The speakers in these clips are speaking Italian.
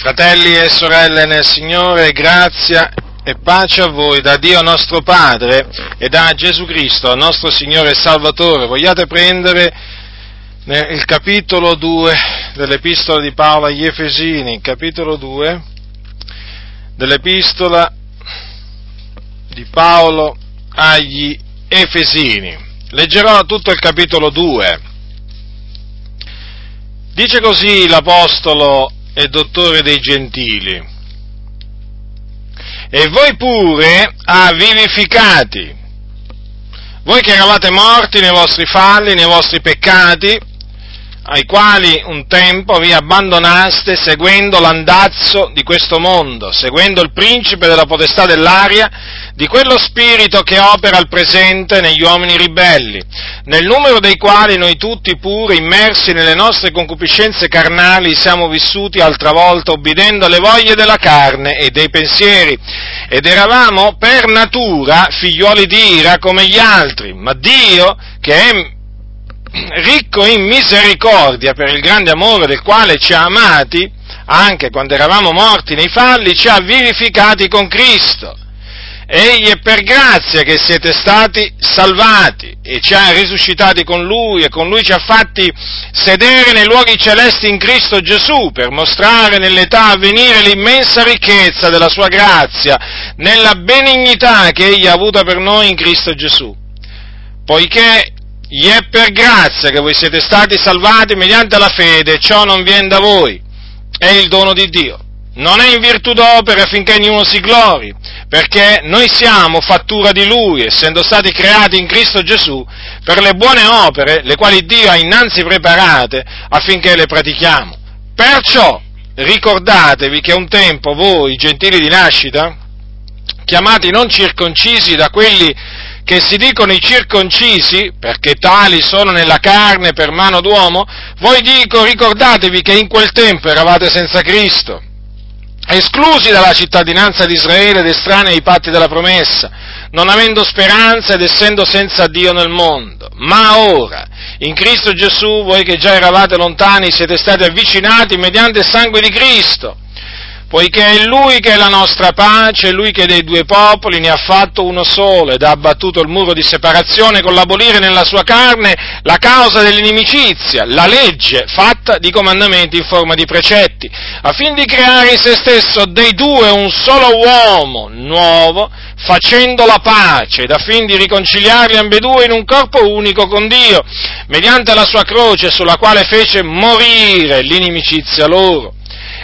Fratelli e sorelle nel Signore, grazia e pace a voi da Dio nostro Padre e da Gesù Cristo, nostro Signore e Salvatore. Vogliate prendere il capitolo 2 dell'Epistola di Paolo agli Efesini, capitolo 2 dell'Epistola di Paolo agli Efesini. Leggerò tutto il capitolo 2. Dice così l'Apostolo e dottore dei gentili. E voi pure ha vivificati, voi che eravate morti nei vostri falli, nei vostri peccati, ai quali un tempo vi abbandonaste seguendo l'andazzo di questo mondo, seguendo il principe della potestà dell'aria, di quello spirito che opera al presente negli uomini ribelli, nel numero dei quali noi tutti pure, immersi nelle nostre concupiscenze carnali, siamo vissuti altra volta obbedendo alle voglie della carne e dei pensieri, ed eravamo per natura figlioli di ira come gli altri, ma Dio, che è ricco in misericordia per il grande amore del quale ci ha amati, anche quando eravamo morti nei falli, ci ha vivificati con Cristo. Egli è per grazia che siete stati salvati e ci ha risuscitati con Lui e con Lui ci ha fatti sedere nei luoghi celesti in Cristo Gesù per mostrare nell'età a venire l'immensa ricchezza della Sua grazia, nella benignità che Egli ha avuta per noi in Cristo Gesù. Poiché gli è per grazia che voi siete stati salvati mediante la fede, ciò non viene da voi, è il dono di Dio. Non è in virtù d'opere affinché ognuno si glori, perché noi siamo fattura di Lui, essendo stati creati in Cristo Gesù per le buone opere, le quali Dio ha innanzi preparate affinché le pratichiamo. Perciò ricordatevi che un tempo voi, gentili di nascita, chiamati non circoncisi da quelli che si dicono i circoncisi, perché tali sono nella carne per mano d'uomo, voi dico ricordatevi che in quel tempo eravate senza Cristo, esclusi dalla cittadinanza di Israele ed estranei ai patti della promessa, non avendo speranza ed essendo senza Dio nel mondo. Ma ora, in Cristo Gesù, voi che già eravate lontani, siete stati avvicinati mediante il sangue di Cristo poiché è Lui che è la nostra pace, è Lui che dei due popoli ne ha fatto uno solo ed ha abbattuto il muro di separazione con l'abolire nella sua carne la causa dell'inimicizia, la legge fatta di comandamenti in forma di precetti, affin di creare in se stesso dei due un solo uomo nuovo, facendo la pace ed affin di riconciliarli ambedue in un corpo unico con Dio, mediante la sua croce sulla quale fece morire l'inimicizia loro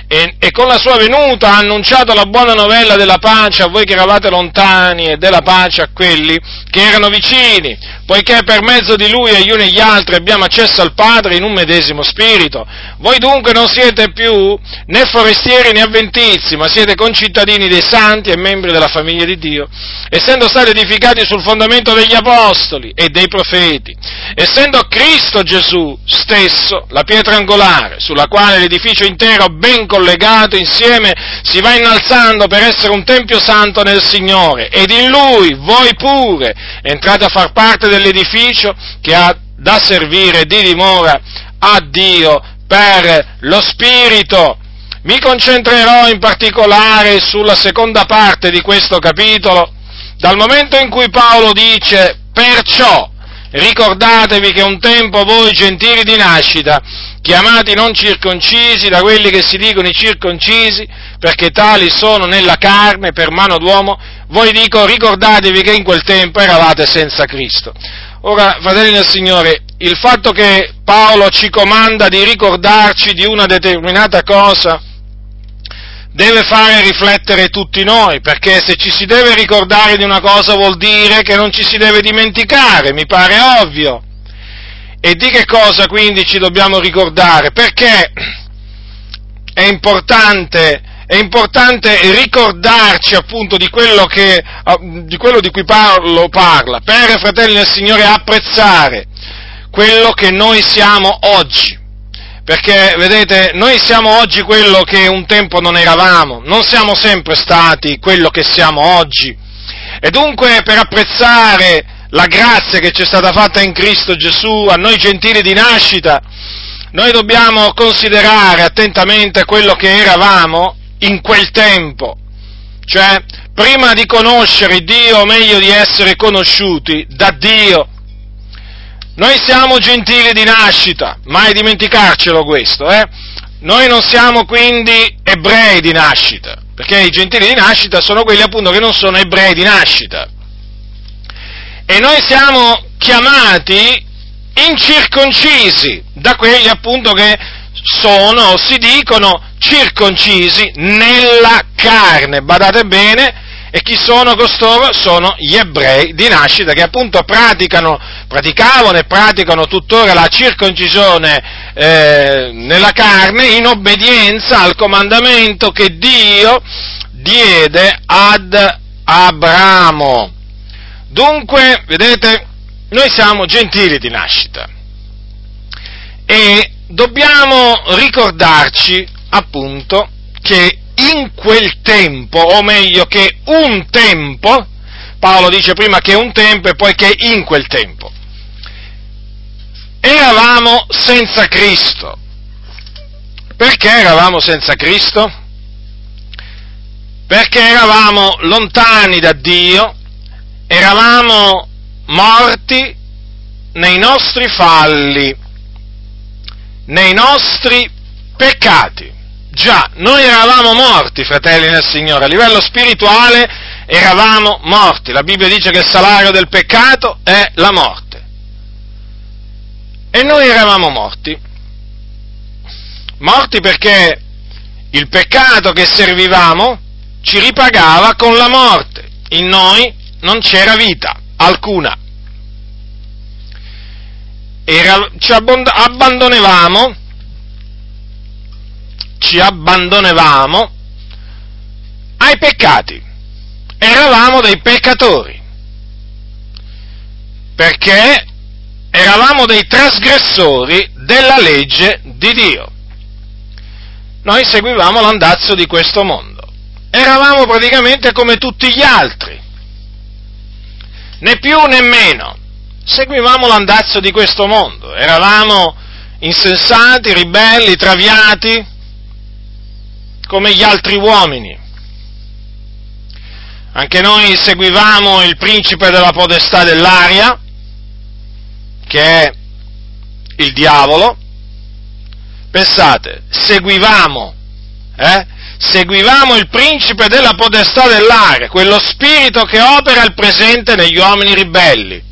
e, e, con la sua venuta ha annunciato la buona novella della pace a voi che eravate lontani e della pace a quelli che erano vicini, poiché per mezzo di lui e gli uni e gli altri abbiamo accesso al Padre in un medesimo spirito. Voi dunque non siete più né forestieri né avventizi, ma siete concittadini dei santi e membri della famiglia di Dio, essendo stati edificati sul fondamento degli apostoli e dei profeti, essendo Cristo Gesù stesso la pietra angolare, sulla quale l'edificio intero ben collegato insieme si va innalzando per essere un tempio santo nel Signore, ed in Lui voi pure entrate a far parte dell'edificio che ha da servire di dimora a Dio per lo Spirito. Mi concentrerò in particolare sulla seconda parte di questo capitolo, dal momento in cui Paolo dice perciò ricordatevi che un tempo voi gentili di nascita, chiamati non circoncisi da quelli che si dicono i circoncisi, perché tali sono nella carne per mano d'uomo, voi dico ricordatevi che in quel tempo eravate senza Cristo. Ora, fratelli del Signore, il fatto che Paolo ci comanda di ricordarci di una determinata cosa deve fare riflettere tutti noi, perché se ci si deve ricordare di una cosa vuol dire che non ci si deve dimenticare, mi pare ovvio. E di che cosa quindi ci dobbiamo ricordare? Perché è importante è importante ricordarci appunto di quello, che, di, quello di cui Paolo parla, per, fratelli del Signore, apprezzare quello che noi siamo oggi. Perché, vedete, noi siamo oggi quello che un tempo non eravamo, non siamo sempre stati quello che siamo oggi. E dunque, per apprezzare la grazia che ci è stata fatta in Cristo Gesù, a noi gentili di nascita, noi dobbiamo considerare attentamente quello che eravamo in quel tempo, cioè prima di conoscere Dio, o meglio di essere conosciuti da Dio. Noi siamo gentili di nascita, mai dimenticarcelo questo, eh? Noi non siamo quindi ebrei di nascita, perché i gentili di nascita sono quelli appunto che non sono ebrei di nascita. E noi siamo chiamati incirconcisi da quelli appunto che sono o si dicono circoncisi nella carne. Badate bene, e chi sono costoro? Sono gli ebrei di nascita che appunto praticano, praticavano e praticano tuttora la circoncisione eh, nella carne in obbedienza al comandamento che Dio diede ad Abramo. Dunque, vedete, noi siamo gentili di nascita e dobbiamo ricordarci appunto che in quel tempo, o meglio che un tempo, Paolo dice prima che un tempo e poi che in quel tempo, eravamo senza Cristo. Perché eravamo senza Cristo? Perché eravamo lontani da Dio, eravamo morti nei nostri falli, nei nostri peccati. Già, noi eravamo morti, fratelli nel Signore, a livello spirituale eravamo morti. La Bibbia dice che il salario del peccato è la morte. E noi eravamo morti. Morti perché il peccato che servivamo ci ripagava con la morte. In noi non c'era vita alcuna. Era, ci abbandonevamo, ci abbandonevamo ai peccati. Eravamo dei peccatori. Perché eravamo dei trasgressori della legge di Dio. Noi seguivamo l'andazzo di questo mondo. Eravamo praticamente come tutti gli altri né più né meno. Seguivamo l'andazzo di questo mondo, eravamo insensati, ribelli, traviati, come gli altri uomini. Anche noi seguivamo il principe della podestà dell'aria, che è il diavolo. Pensate, seguivamo, eh? Seguivamo il principe della potestà dell'aria, quello spirito che opera al presente negli uomini ribelli.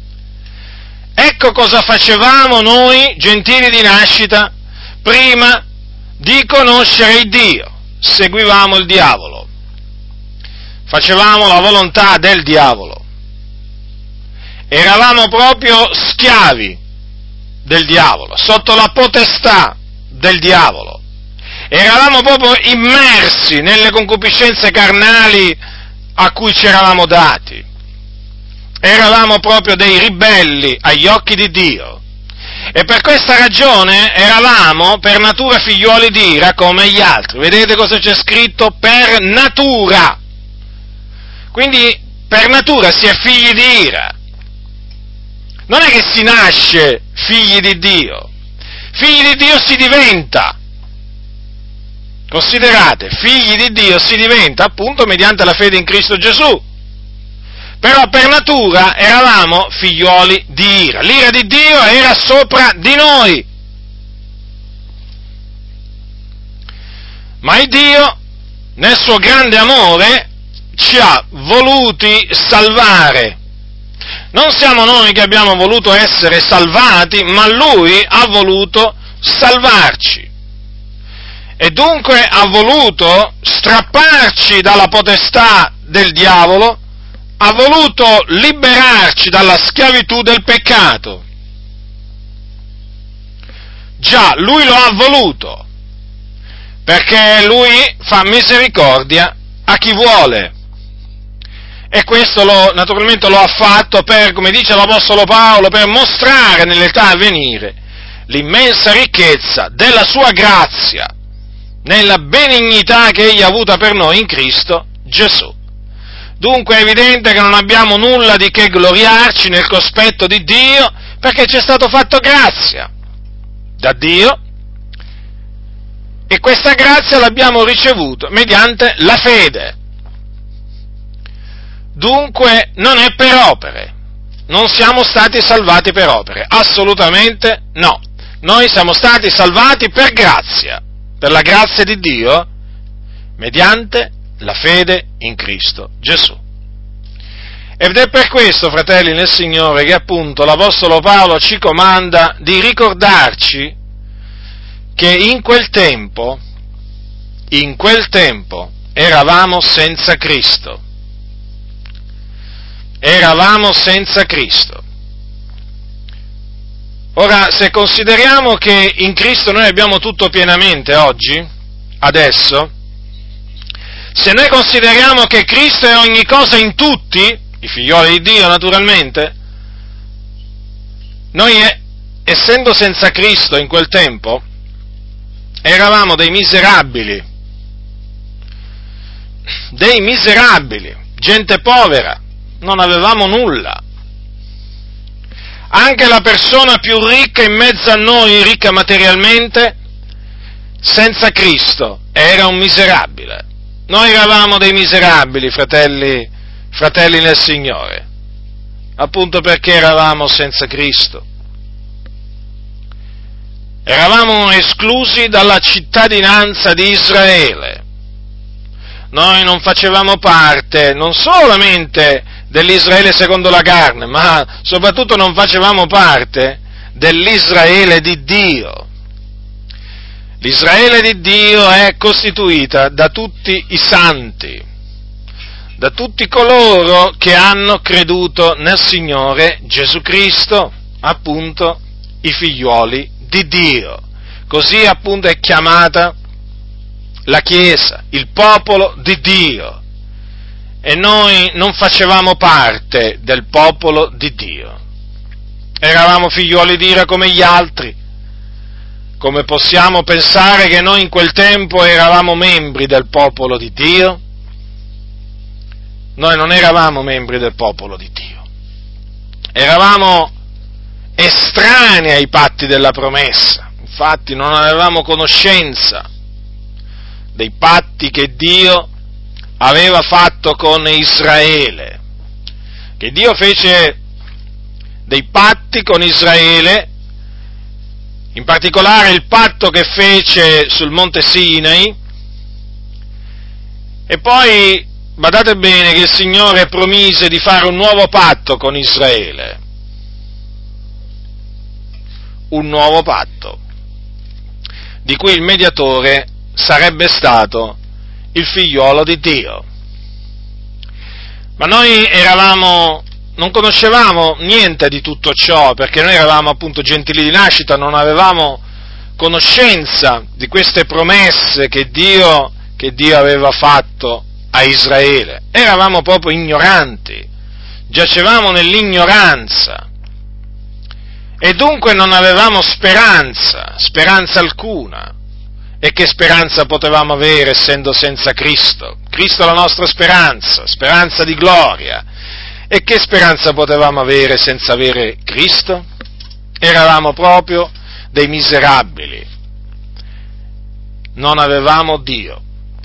Ecco cosa facevamo noi, gentili di nascita, prima di conoscere il Dio. Seguivamo il diavolo. Facevamo la volontà del diavolo. Eravamo proprio schiavi del diavolo, sotto la potestà del diavolo eravamo proprio immersi nelle concupiscenze carnali a cui ci eravamo dati. Eravamo proprio dei ribelli agli occhi di Dio. E per questa ragione eravamo per natura figliuoli di ira come gli altri. Vedete cosa c'è scritto? Per natura. Quindi per natura si è figli di ira. Non è che si nasce figli di Dio. Figli di Dio si diventa. Considerate, figli di Dio si diventa appunto mediante la fede in Cristo Gesù. Però per natura eravamo figlioli di ira. L'ira di Dio era sopra di noi. Ma il Dio, nel suo grande amore, ci ha voluti salvare. Non siamo noi che abbiamo voluto essere salvati, ma Lui ha voluto salvarci e dunque ha voluto strapparci dalla potestà del diavolo, ha voluto liberarci dalla schiavitù del peccato. Già, lui lo ha voluto, perché lui fa misericordia a chi vuole. E questo lo, naturalmente lo ha fatto per, come dice l'Apostolo Paolo, per mostrare nell'età a venire l'immensa ricchezza della sua grazia nella benignità che egli ha avuta per noi in Cristo Gesù. Dunque è evidente che non abbiamo nulla di che gloriarci nel cospetto di Dio perché ci è stato fatto grazia da Dio E questa grazia l'abbiamo ricevuta mediante la fede. Dunque non è per opere, non siamo stati salvati per opere, assolutamente no. Noi siamo stati salvati per grazia, per la grazia di Dio, mediante la fede in Cristo Gesù. Ed è per questo, fratelli nel Signore, che appunto l'Apostolo Paolo ci comanda di ricordarci che in quel tempo, in quel tempo, eravamo senza Cristo. Eravamo senza Cristo. Ora, se consideriamo che in Cristo noi abbiamo tutto pienamente oggi, adesso, se noi consideriamo che Cristo è ogni cosa in tutti, i figlioli di Dio naturalmente, noi essendo senza Cristo in quel tempo, eravamo dei miserabili, dei miserabili, gente povera, non avevamo nulla. Anche la persona più ricca in mezzo a noi, ricca materialmente, senza Cristo, era un miserabile. Noi eravamo dei miserabili, fratelli, fratelli nel Signore, appunto perché eravamo senza Cristo. Eravamo esclusi dalla cittadinanza di Israele. Noi non facevamo parte non solamente dell'Israele secondo la carne, ma soprattutto non facevamo parte dell'Israele di Dio. L'Israele di Dio è costituita da tutti i santi, da tutti coloro che hanno creduto nel Signore Gesù Cristo, appunto i figliuoli di Dio. Così appunto è chiamata la Chiesa, il popolo di Dio. E noi non facevamo parte del popolo di Dio. Eravamo figliuoli di Dio come gli altri. Come possiamo pensare che noi in quel tempo eravamo membri del popolo di Dio? Noi non eravamo membri del popolo di Dio, eravamo estranei ai patti della promessa, infatti non avevamo conoscenza dei patti che Dio aveva fatto con Israele, che Dio fece dei patti con Israele, in particolare il patto che fece sul monte Sinai, e poi badate bene che il Signore promise di fare un nuovo patto con Israele. Un nuovo patto, di cui il mediatore sarebbe stato il figliolo di Dio. Ma noi eravamo, non conoscevamo niente di tutto ciò, perché noi eravamo appunto gentili di nascita, non avevamo conoscenza di queste promesse che Dio, che Dio aveva fatto a Israele. Eravamo proprio ignoranti, giacevamo nell'ignoranza e dunque non avevamo speranza, speranza alcuna. E che speranza potevamo avere essendo senza Cristo? Cristo è la nostra speranza, speranza di gloria. E che speranza potevamo avere senza avere Cristo? Eravamo proprio dei miserabili. Non avevamo Dio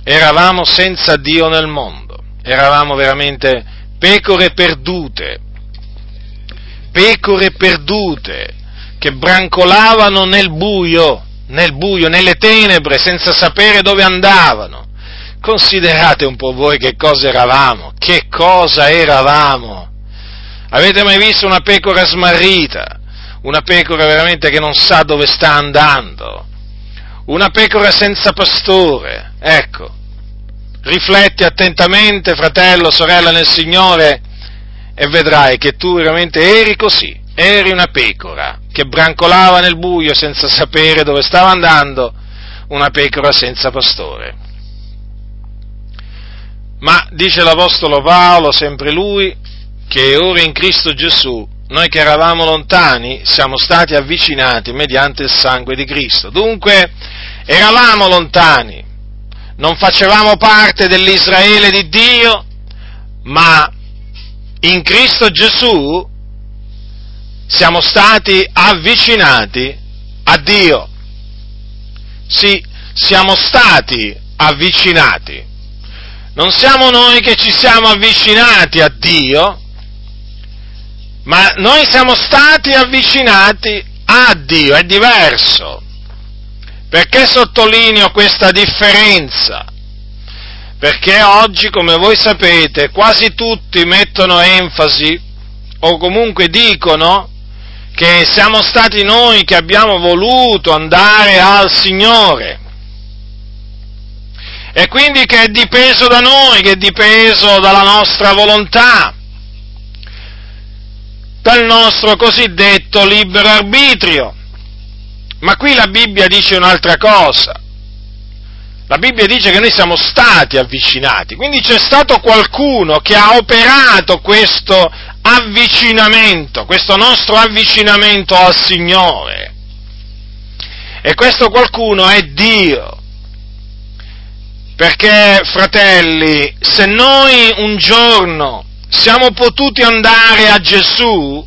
eravamo senza Dio nel mondo, eravamo veramente pecore perdute, pecore perdute che brancolavano nel buio, nel buio, nelle tenebre, senza sapere dove andavano. Considerate un po' voi che cosa eravamo, che cosa eravamo. Avete mai visto una pecora smarrita? Una pecora veramente che non sa dove sta andando? Una pecora senza pastore? Ecco, rifletti attentamente, fratello, sorella nel Signore, e vedrai che tu veramente eri così, eri una pecora che brancolava nel buio senza sapere dove stava andando, una pecora senza pastore. Ma dice l'Apostolo Paolo, sempre lui, che ora in Cristo Gesù, noi che eravamo lontani, siamo stati avvicinati mediante il sangue di Cristo. Dunque, eravamo lontani, non facevamo parte dell'Israele di Dio, ma in Cristo Gesù siamo stati avvicinati a Dio. Sì, siamo stati avvicinati. Non siamo noi che ci siamo avvicinati a Dio, ma noi siamo stati avvicinati a Dio, è diverso. Perché sottolineo questa differenza? Perché oggi, come voi sapete, quasi tutti mettono enfasi o comunque dicono che siamo stati noi che abbiamo voluto andare al Signore. E quindi che è dipeso da noi, che è dipeso dalla nostra volontà, dal nostro cosiddetto libero arbitrio. Ma qui la Bibbia dice un'altra cosa. La Bibbia dice che noi siamo stati avvicinati, quindi c'è stato qualcuno che ha operato questo avvicinamento, questo nostro avvicinamento al Signore. E questo qualcuno è Dio. Perché, fratelli, se noi un giorno siamo potuti andare a Gesù,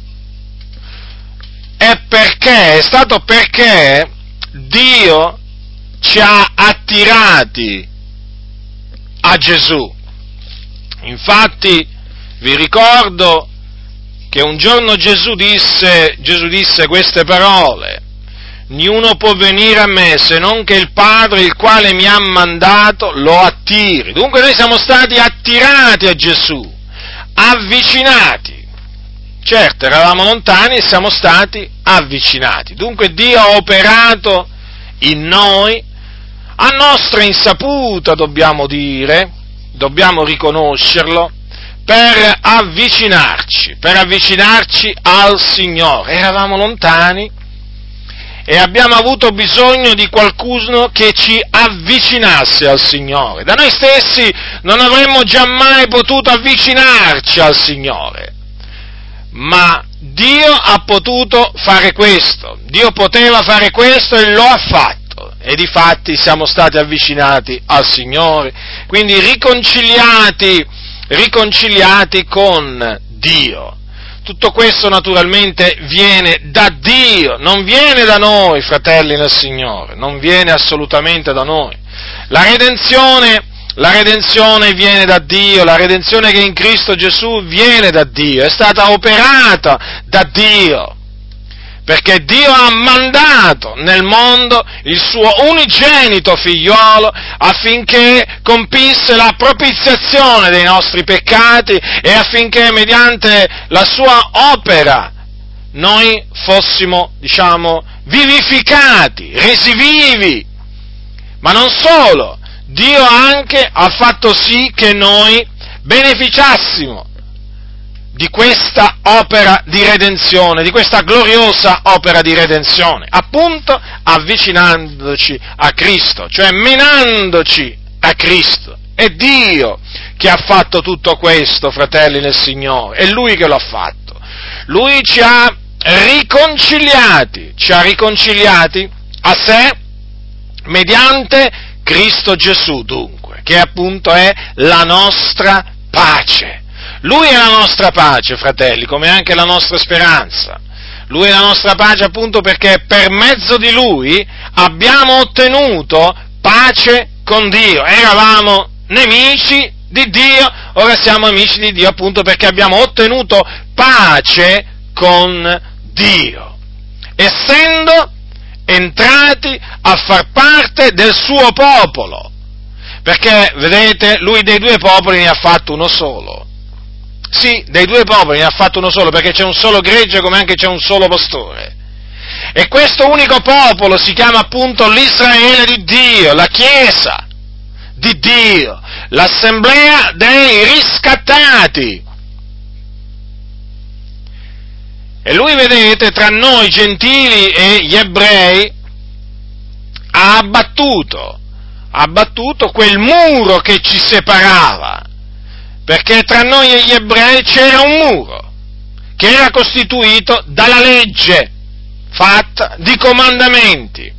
è perché, è stato perché Dio ci ha attirati a Gesù. Infatti, vi ricordo che un giorno Gesù disse, Gesù disse queste parole, Niuno può venire a me se non che il Padre, il quale mi ha mandato, lo attiri. Dunque noi siamo stati attirati a Gesù, avvicinati. Certo, eravamo lontani e siamo stati avvicinati. Dunque Dio ha operato in noi, a nostra insaputa dobbiamo dire, dobbiamo riconoscerlo, per avvicinarci, per avvicinarci al Signore. Eravamo lontani e abbiamo avuto bisogno di qualcuno che ci avvicinasse al Signore. Da noi stessi non avremmo giammai potuto avvicinarci al Signore, ma Dio ha potuto fare questo, Dio poteva fare questo e lo ha fatto. E di fatti siamo stati avvicinati al Signore, quindi riconciliati, riconciliati con Dio. Tutto questo naturalmente viene da Dio, non viene da noi, fratelli nel Signore, non viene assolutamente da noi. La redenzione, la redenzione viene da Dio, la redenzione che è in Cristo Gesù viene da Dio, è stata operata da Dio perché Dio ha mandato nel mondo il suo unigenito figliolo affinché compisse la propiziazione dei nostri peccati e affinché mediante la sua opera noi fossimo, diciamo, vivificati, resi vivi. Ma non solo, Dio anche ha fatto sì che noi beneficiassimo di questa opera di redenzione, di questa gloriosa opera di redenzione, appunto avvicinandoci a Cristo, cioè menandoci a Cristo. È Dio che ha fatto tutto questo, fratelli nel Signore, è Lui che lo ha fatto. Lui ci ha riconciliati, ci ha riconciliati a sé mediante Cristo Gesù, dunque, che appunto è la nostra pace. Lui è la nostra pace, fratelli, come anche la nostra speranza. Lui è la nostra pace appunto perché per mezzo di Lui abbiamo ottenuto pace con Dio. Eravamo nemici di Dio, ora siamo amici di Dio appunto perché abbiamo ottenuto pace con Dio. Essendo entrati a far parte del suo popolo. Perché, vedete, lui dei due popoli ne ha fatto uno solo sì, dei due popoli ne ha fatto uno solo, perché c'è un solo gregge come anche c'è un solo pastore. E questo unico popolo si chiama appunto l'Israele di Dio, la Chiesa di Dio, l'assemblea dei riscattati. E lui, vedete, tra noi gentili e gli ebrei ha abbattuto, ha abbattuto quel muro che ci separava perché tra noi e gli ebrei c'era un muro che era costituito dalla legge fatta di comandamenti.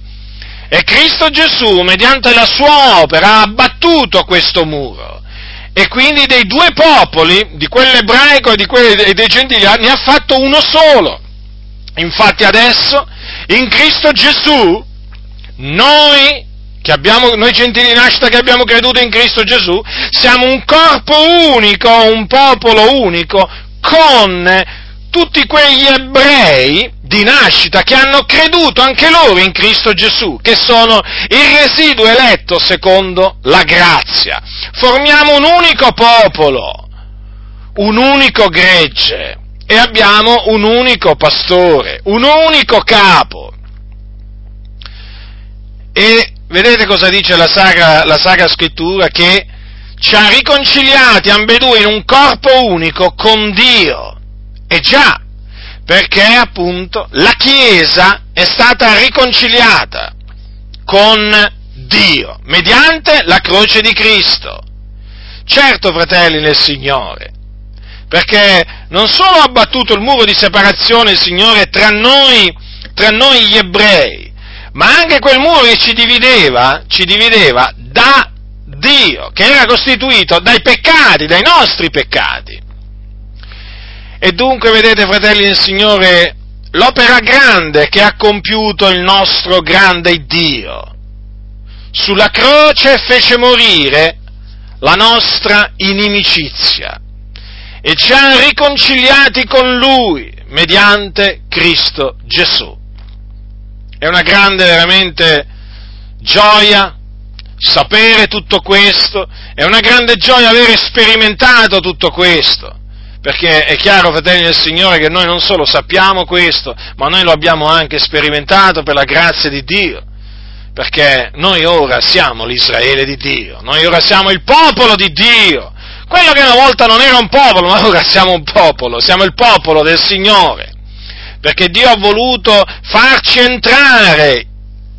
E Cristo Gesù, mediante la sua opera, ha abbattuto questo muro. E quindi dei due popoli, di quello ebraico e, di quelli, e dei gentili, ne ha fatto uno solo. Infatti adesso, in Cristo Gesù, noi abbiamo, noi gentili di nascita che abbiamo creduto in Cristo Gesù, siamo un corpo unico, un popolo unico, con tutti quegli ebrei di nascita che hanno creduto anche loro in Cristo Gesù, che sono il residuo eletto secondo la grazia. Formiamo un unico popolo, un unico gregge e abbiamo un unico pastore, un unico capo. E vedete cosa dice la Sacra, la Sacra Scrittura? Che ci ha riconciliati ambedue in un corpo unico con Dio. E già, perché appunto la Chiesa è stata riconciliata con Dio mediante la croce di Cristo. Certo, fratelli nel Signore, perché non solo ha abbattuto il muro di separazione il Signore tra noi, tra noi gli ebrei, ma anche quel muro che ci divideva, ci divideva da Dio, che era costituito dai peccati, dai nostri peccati. E dunque, vedete, fratelli del Signore, l'opera grande che ha compiuto il nostro grande Dio. Sulla croce fece morire la nostra inimicizia e ci ha riconciliati con Lui mediante Cristo Gesù. È una grande veramente gioia sapere tutto questo, è una grande gioia avere sperimentato tutto questo. Perché è chiaro, fratelli del Signore, che noi non solo sappiamo questo, ma noi lo abbiamo anche sperimentato per la grazia di Dio, perché noi ora siamo l'Israele di Dio, noi ora siamo il popolo di Dio, quello che una volta non era un popolo, ma ora siamo un popolo, siamo il popolo del Signore, perché Dio ha voluto farci entrare,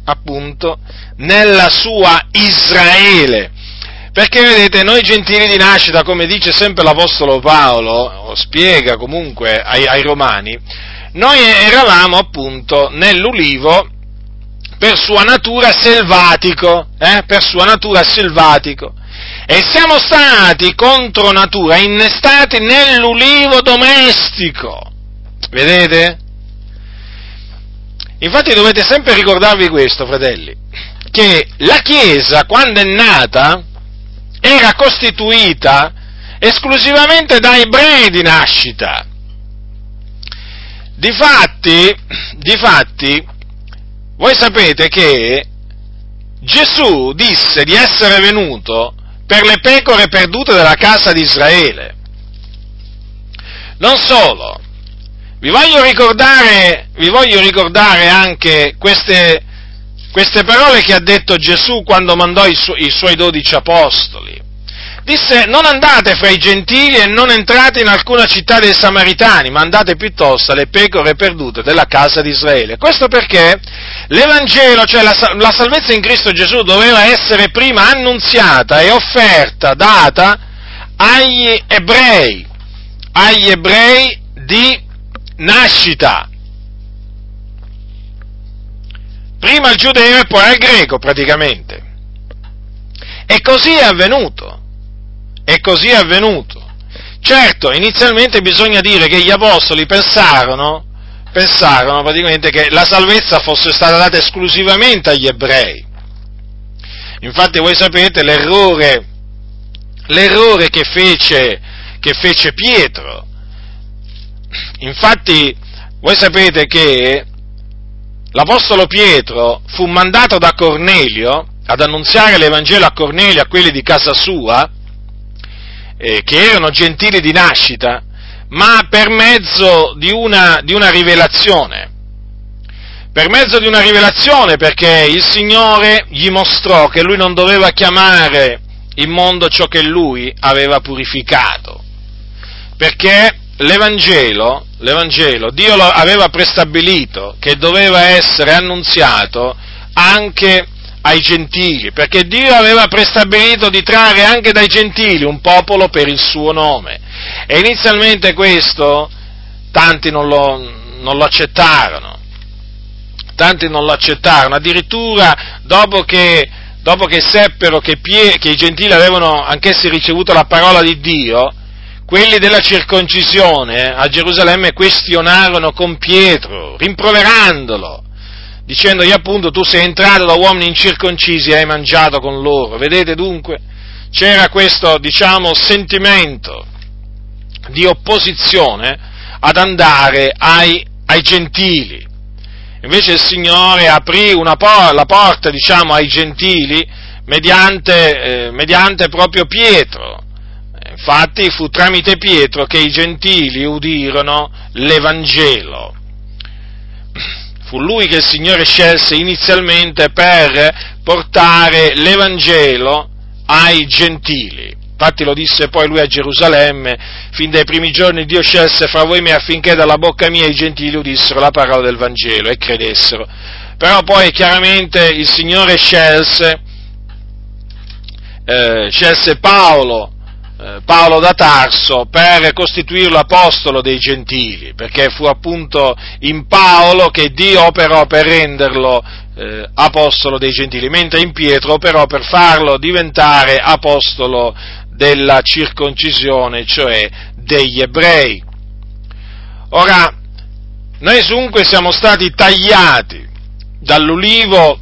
appunto, nella sua Israele, perché vedete, noi gentili di nascita, come dice sempre l'Apostolo Paolo, o spiega comunque ai, ai Romani, noi eravamo appunto nell'ulivo per sua natura selvatico, eh, per sua natura selvatico, e siamo stati contro natura innestati nell'ulivo domestico. Vedete? Infatti dovete sempre ricordarvi questo, fratelli, che la Chiesa, quando è nata, era costituita esclusivamente da ebrei di nascita. Difatti, difatti, voi sapete che Gesù disse di essere venuto per le pecore perdute della casa di Israele. Non solo, vi voglio ricordare, vi voglio ricordare anche queste, queste parole che ha detto Gesù quando mandò i, su- i suoi dodici apostoli. Disse, non andate fra i gentili e non entrate in alcuna città dei Samaritani, ma andate piuttosto alle pecore perdute della casa di Israele. Questo perché l'Evangelo, cioè la, la salvezza in Cristo Gesù, doveva essere prima annunziata e offerta, data agli ebrei, agli ebrei di nascita. prima al giudeo e poi al greco praticamente. E così è avvenuto. E così è avvenuto. Certo, inizialmente bisogna dire che gli apostoli pensarono, pensarono praticamente che la salvezza fosse stata data esclusivamente agli ebrei. Infatti voi sapete l'errore, l'errore che fece, che fece Pietro. Infatti voi sapete che l'Apostolo Pietro fu mandato da Cornelio ad annunziare l'Evangelo a Cornelio, a quelli di casa sua, eh, che erano gentili di nascita, ma per mezzo di una, di una rivelazione. Per mezzo di una rivelazione perché il Signore gli mostrò che lui non doveva chiamare immondo ciò che lui aveva purificato. Perché l'Evangelo, l'Evangelo, Dio lo aveva prestabilito che doveva essere annunziato anche ai gentili, perché Dio aveva prestabilito di trarre anche dai gentili un popolo per il suo nome. E inizialmente questo tanti non lo, non lo accettarono, tanti non lo accettarono, addirittura dopo che, dopo che seppero che, Pie, che i gentili avevano anch'essi ricevuto la parola di Dio, quelli della circoncisione a Gerusalemme questionarono con Pietro, rimproverandolo, dicendogli appunto tu sei entrato da uomini incirconcisi e hai mangiato con loro. Vedete dunque? C'era questo, diciamo, sentimento di opposizione ad andare ai, ai gentili. Invece il Signore aprì por- la porta, diciamo, ai gentili mediante, eh, mediante proprio Pietro. Infatti fu tramite Pietro che i gentili udirono l'Evangelo. Fu lui che il Signore scelse inizialmente per portare l'Evangelo ai gentili. Infatti lo disse poi lui a Gerusalemme, fin dai primi giorni Dio scelse fra voi me affinché dalla bocca mia i gentili udissero la parola del Vangelo e credessero. Però poi chiaramente il Signore scelse, eh, scelse Paolo, Paolo da Tarso per costituirlo apostolo dei gentili, perché fu appunto in Paolo che Dio operò per renderlo eh, apostolo dei gentili, mentre in Pietro operò per farlo diventare apostolo della circoncisione, cioè degli ebrei. Ora, noi dunque siamo stati tagliati dall'ulivo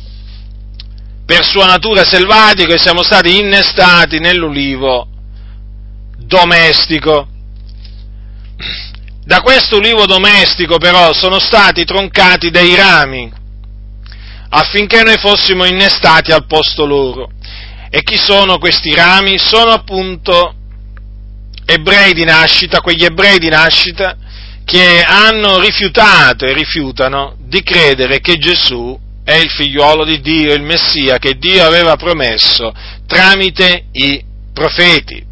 per sua natura selvatica e siamo stati innestati nell'ulivo domestico. Da questo ulivo domestico però sono stati troncati dei rami affinché noi fossimo innestati al posto loro. E chi sono questi rami? Sono appunto ebrei di nascita, quegli ebrei di nascita che hanno rifiutato e rifiutano di credere che Gesù è il figliuolo di Dio, il Messia che Dio aveva promesso tramite i profeti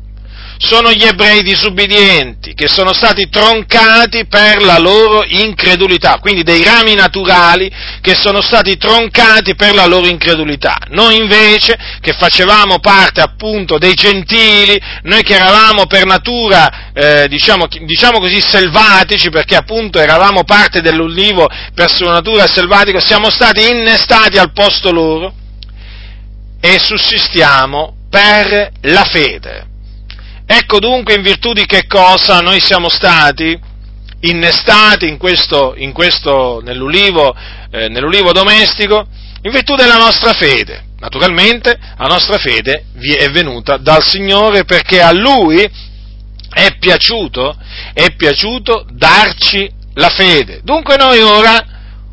sono gli ebrei disubbidienti che sono stati troncati per la loro incredulità, quindi dei rami naturali che sono stati troncati per la loro incredulità. Noi invece, che facevamo parte appunto dei gentili, noi che eravamo per natura, eh, diciamo, diciamo, così, selvatici, perché appunto eravamo parte dell'ulivo per sua natura selvatico, siamo stati innestati al posto loro e sussistiamo per la fede. Ecco dunque in virtù di che cosa noi siamo stati innestati in questo, in questo nell'ulivo, eh, nell'ulivo domestico, in virtù della nostra fede. Naturalmente la nostra fede vi è venuta dal Signore perché a Lui è piaciuto, è piaciuto darci la fede. Dunque noi ora,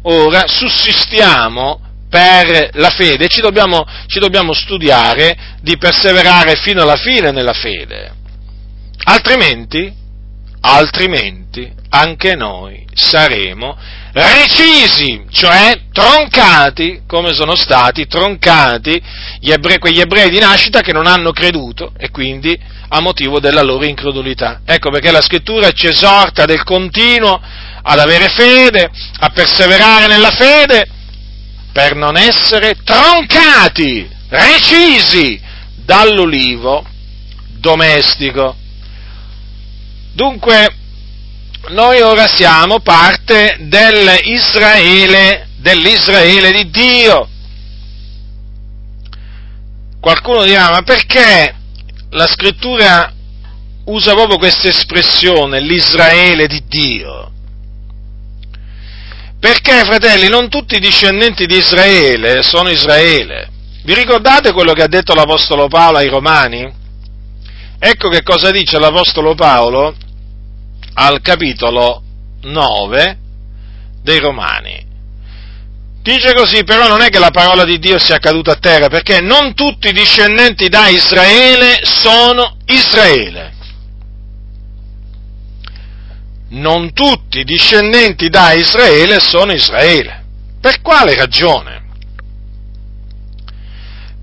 ora sussistiamo per la fede, ci dobbiamo, ci dobbiamo studiare di perseverare fino alla fine nella fede. Altrimenti, altrimenti anche noi saremo recisi, cioè troncati, come sono stati troncati ebrei, quegli ebrei di nascita che non hanno creduto e quindi a motivo della loro incredulità. Ecco perché la scrittura ci esorta del continuo ad avere fede, a perseverare nella fede, per non essere troncati, recisi dall'ulivo domestico. Dunque, noi ora siamo parte dell'Israele, dell'Israele di Dio. Qualcuno dirà, ma perché la scrittura usa proprio questa espressione, l'Israele di Dio? Perché, fratelli, non tutti i discendenti di Israele sono Israele. Vi ricordate quello che ha detto l'Apostolo Paolo ai Romani? Ecco che cosa dice l'Apostolo Paolo al capitolo 9 dei Romani. Dice così, però non è che la parola di Dio sia caduta a terra, perché non tutti i discendenti da Israele sono Israele. Non tutti i discendenti da Israele sono Israele. Per quale ragione?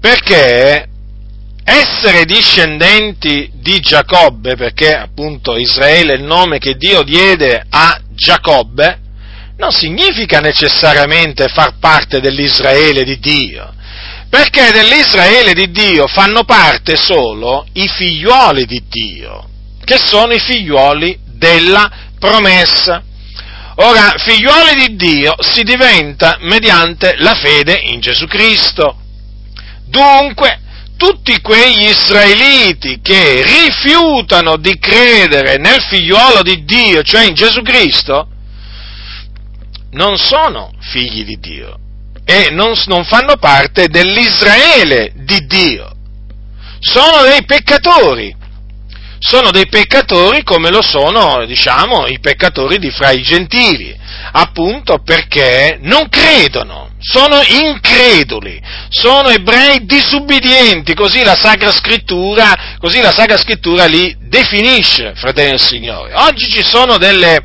Perché essere discendenti di Giacobbe, perché appunto Israele è il nome che Dio diede a Giacobbe, non significa necessariamente far parte dell'Israele di Dio, perché dell'Israele di Dio fanno parte solo i figlioli di Dio, che sono i figlioli della promessa. Ora, figlioli di Dio si diventa mediante la fede in Gesù Cristo. Dunque, tutti quegli israeliti che rifiutano di credere nel figliuolo di Dio, cioè in Gesù Cristo, non sono figli di Dio, e non, non fanno parte dell'Israele di Dio. Sono dei peccatori. Sono dei peccatori come lo sono, diciamo, i peccatori di fra i gentili, appunto perché non credono, sono increduli, sono ebrei disubbidienti, così la Sacra Scrittura, così la Sacra Scrittura li definisce, fratelli del Signore. Oggi ci sono delle,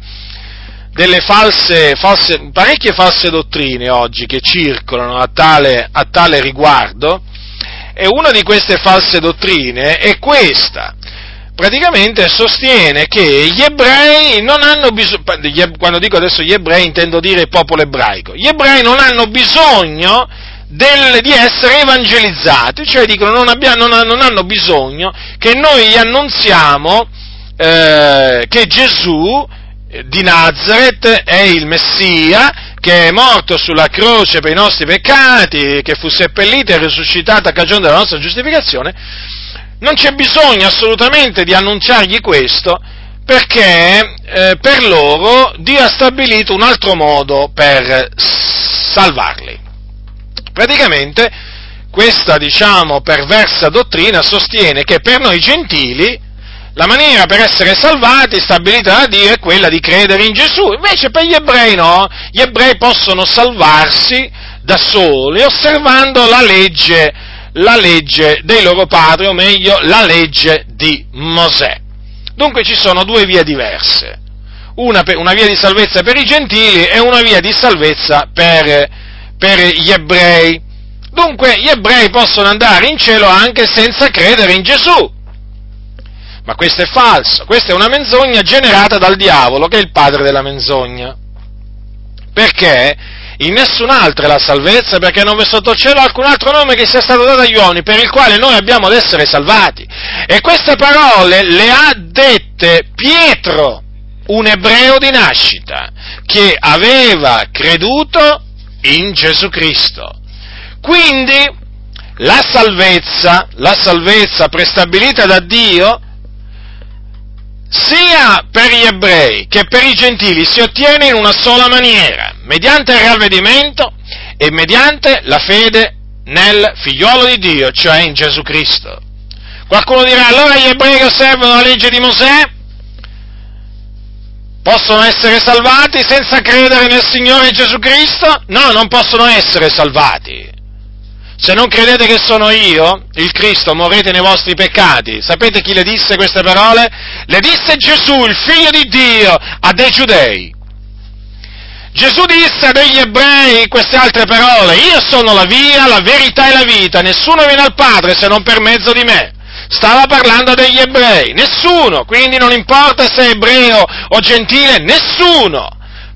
delle false, false, parecchie false dottrine oggi che circolano a tale, a tale riguardo e una di queste false dottrine è questa. Praticamente sostiene che gli ebrei non hanno bisogno, quando dico adesso gli ebrei intendo dire il popolo ebraico, gli ebrei non hanno bisogno del, di essere evangelizzati, cioè dicono non, abbiamo, non, non hanno bisogno che noi gli annunziamo eh, che Gesù di Nazareth è il Messia che è morto sulla croce per i nostri peccati, che fu seppellito e risuscitato a cagione della nostra giustificazione, non c'è bisogno assolutamente di annunciargli questo perché eh, per loro Dio ha stabilito un altro modo per salvarli. Praticamente questa, diciamo, perversa dottrina sostiene che per noi gentili la maniera per essere salvati, stabilita da Dio, è quella di credere in Gesù. Invece per gli ebrei no, gli ebrei possono salvarsi da soli osservando la legge, la legge dei loro padri, o meglio, la legge di Mosè. Dunque ci sono due vie diverse, una, per, una via di salvezza per i gentili e una via di salvezza per, per gli ebrei. Dunque gli ebrei possono andare in cielo anche senza credere in Gesù ma questo è falso, questa è una menzogna generata dal diavolo, che è il padre della menzogna. Perché in nessun'altra è la salvezza, perché non v'è sotto il cielo alcun altro nome che sia stato dato agli uomini per il quale noi abbiamo ad essere salvati. E queste parole le ha dette Pietro, un ebreo di nascita, che aveva creduto in Gesù Cristo. Quindi la salvezza, la salvezza prestabilita da Dio, sia per gli ebrei che per i gentili si ottiene in una sola maniera, mediante il ravvedimento e mediante la fede nel figliolo di Dio, cioè in Gesù Cristo. Qualcuno dirà, allora gli ebrei che osservano la legge di Mosè possono essere salvati senza credere nel Signore Gesù Cristo? No, non possono essere salvati. Se non credete che sono io, il Cristo, morrete nei vostri peccati. Sapete chi le disse queste parole? Le disse Gesù, il figlio di Dio, a dei giudei. Gesù disse a degli ebrei queste altre parole, io sono la via, la verità e la vita, nessuno viene al Padre se non per mezzo di me. Stava parlando degli ebrei, nessuno, quindi non importa se è ebreo o gentile, nessuno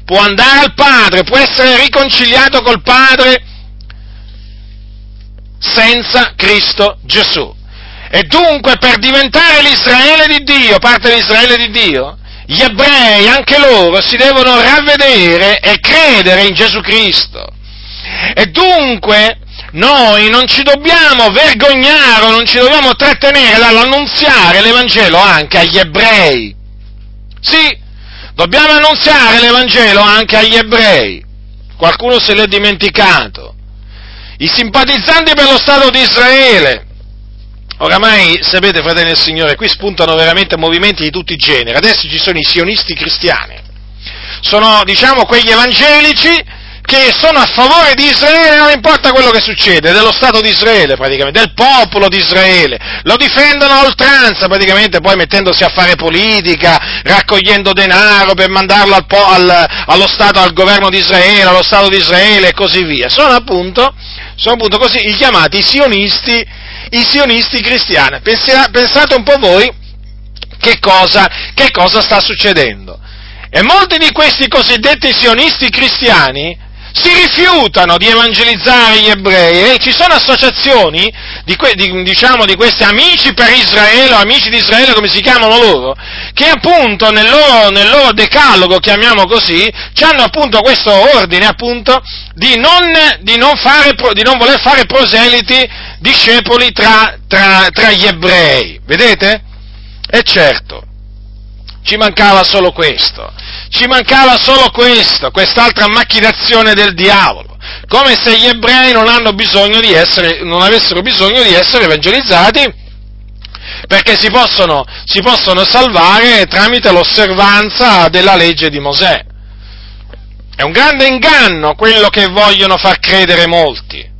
può andare al Padre, può essere riconciliato col Padre senza Cristo Gesù. E dunque per diventare l'Israele di Dio, parte dell'Israele di Dio, gli ebrei, anche loro, si devono ravvedere e credere in Gesù Cristo. E dunque noi non ci dobbiamo vergognare non ci dobbiamo trattenere dall'annunziare l'Evangelo anche agli ebrei. Sì, dobbiamo annunziare l'Evangelo anche agli ebrei. Qualcuno se l'è dimenticato i simpatizzanti per lo Stato di Israele. Oramai, sapete, fratelli del Signore, qui spuntano veramente movimenti di tutti i generi. Adesso ci sono i sionisti cristiani. Sono, diciamo, quegli evangelici che sono a favore di Israele, non importa quello che succede, dello Stato di Israele praticamente, del popolo di Israele, lo difendono a oltranza praticamente, poi mettendosi a fare politica, raccogliendo denaro per mandarlo al, al, allo Stato, al governo di Israele, allo Stato di Israele e così via. Sono appunto sono appunto così i chiamati sionisti, i sionisti cristiani. Pensate un po' voi che cosa, che cosa sta succedendo. E molti di questi cosiddetti sionisti cristiani si rifiutano di evangelizzare gli ebrei e ci sono associazioni di, que, di, diciamo, di questi amici per Israele, o amici di Israele come si chiamano loro, che appunto nel loro, nel loro decalogo, chiamiamo così, hanno appunto questo ordine appunto di non, di non, fare, di non voler fare proseliti discepoli tra, tra, tra gli ebrei, vedete? E certo, ci mancava solo questo, ci mancava solo questo, quest'altra macchinazione del diavolo. come se gli ebrei non, essere, non avessero bisogno di essere evangelizzati perché si possono, si possono salvare tramite l'osservanza della legge di Mosè. È un grande inganno quello che vogliono far credere molti.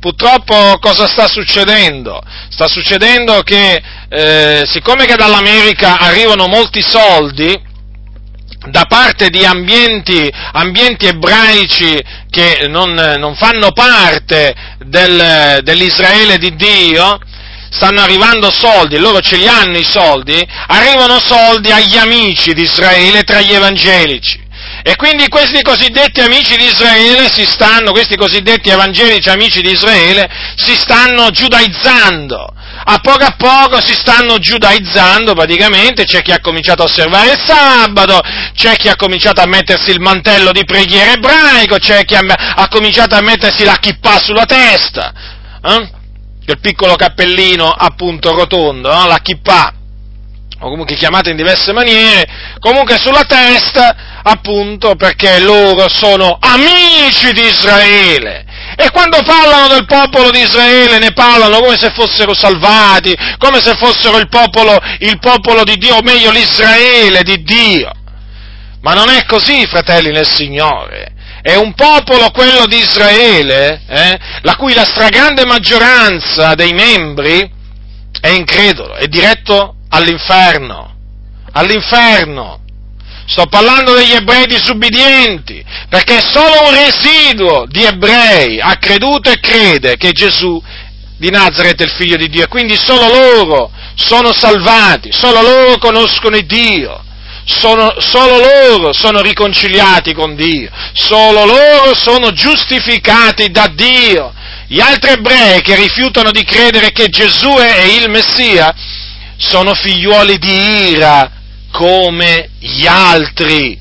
Purtroppo cosa sta succedendo? Sta succedendo che eh, siccome che dall'America arrivano molti soldi, da parte di ambienti, ambienti ebraici che non, non fanno parte del, dell'Israele di Dio, stanno arrivando soldi, loro ce li hanno i soldi, arrivano soldi agli amici di Israele tra gli evangelici. E quindi questi cosiddetti amici di Israele si stanno, questi cosiddetti evangelici amici di Israele, si stanno giudaizzando. A poco a poco si stanno giudaizzando praticamente, c'è chi ha cominciato a osservare il sabato, c'è chi ha cominciato a mettersi il mantello di preghiera ebraico, c'è chi ha, ha cominciato a mettersi la kippah sulla testa. Eh? quel piccolo cappellino appunto rotondo, no? la kippah, o comunque chiamata in diverse maniere, comunque sulla testa, appunto perché loro sono amici di Israele. E quando parlano del popolo di Israele ne parlano come se fossero salvati, come se fossero il popolo, il popolo di Dio, o meglio l'Israele di Dio. Ma non è così, fratelli nel Signore è un popolo, quello di Israele, eh, la cui la stragrande maggioranza dei membri è incredulo, è diretto all'inferno, all'inferno. Sto parlando degli ebrei disubbidienti, perché solo un residuo di ebrei ha creduto e crede che Gesù di Nazareth è il figlio di Dio, quindi solo loro sono salvati, solo loro conoscono Dio. Sono, solo loro sono riconciliati con Dio, solo loro sono giustificati da Dio. Gli altri ebrei che rifiutano di credere che Gesù è il Messia sono figliuoli di ira come gli altri,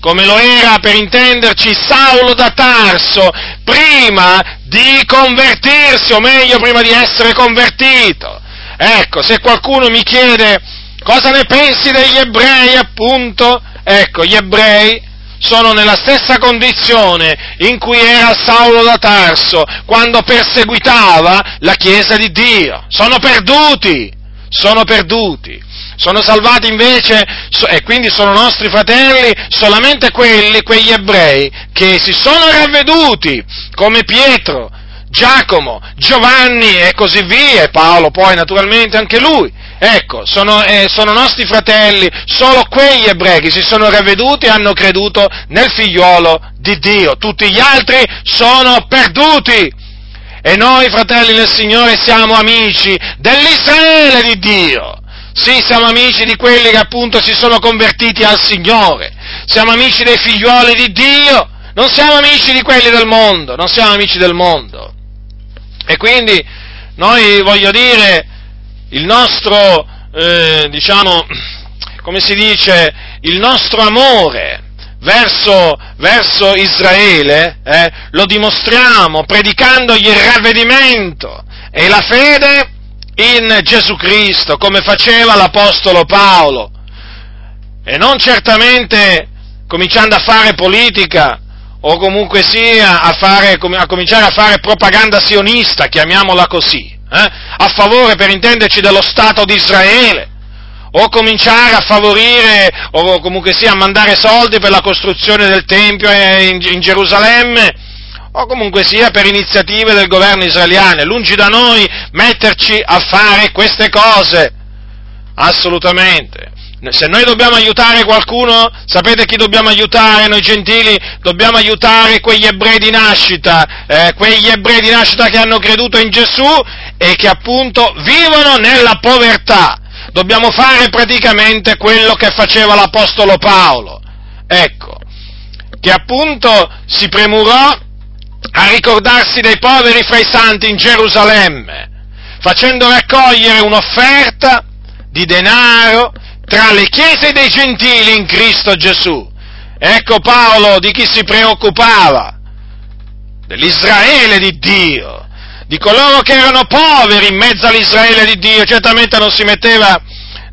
come lo era per intenderci Saulo da Tarso prima di convertirsi, o meglio prima di essere convertito. Ecco, se qualcuno mi chiede Cosa ne pensi degli ebrei, appunto? Ecco, gli ebrei sono nella stessa condizione in cui era Saulo da Tarso quando perseguitava la Chiesa di Dio. Sono perduti, sono perduti. Sono salvati invece, e quindi sono nostri fratelli, solamente quelli, quegli ebrei, che si sono ravveduti, come Pietro, Giacomo, Giovanni e così via, e Paolo poi naturalmente anche lui, Ecco, sono, eh, sono, nostri fratelli, solo quegli ebrei che si sono ravveduti e hanno creduto nel figliuolo di Dio. Tutti gli altri sono perduti. E noi, fratelli del Signore, siamo amici dell'Israele di Dio. Sì, siamo amici di quelli che appunto si sono convertiti al Signore. Siamo amici dei figliuoli di Dio. Non siamo amici di quelli del mondo, non siamo amici del mondo. E quindi noi voglio dire, il nostro, eh, diciamo, come si dice, il nostro amore verso, verso Israele eh, lo dimostriamo predicandogli il ravvedimento e la fede in Gesù Cristo, come faceva l'Apostolo Paolo, e non certamente cominciando a fare politica o comunque sia a, fare, a cominciare a fare propaganda sionista, chiamiamola così, eh? a favore, per intenderci, dello Stato di Israele, o cominciare a favorire, o comunque sia a mandare soldi per la costruzione del Tempio in, in Gerusalemme, o comunque sia per iniziative del governo israeliano. Lungi da noi metterci a fare queste cose, assolutamente. Se noi dobbiamo aiutare qualcuno, sapete chi dobbiamo aiutare? Noi gentili dobbiamo aiutare quegli ebrei di nascita, eh, quegli ebrei di nascita che hanno creduto in Gesù e che appunto vivono nella povertà. Dobbiamo fare praticamente quello che faceva l'Apostolo Paolo. Ecco, che appunto si premurò a ricordarsi dei poveri fra i santi in Gerusalemme, facendo raccogliere un'offerta di denaro, tra le chiese dei gentili in Cristo Gesù. Ecco Paolo di chi si preoccupava, dell'Israele di Dio, di coloro che erano poveri in mezzo all'Israele di Dio, certamente non si metteva,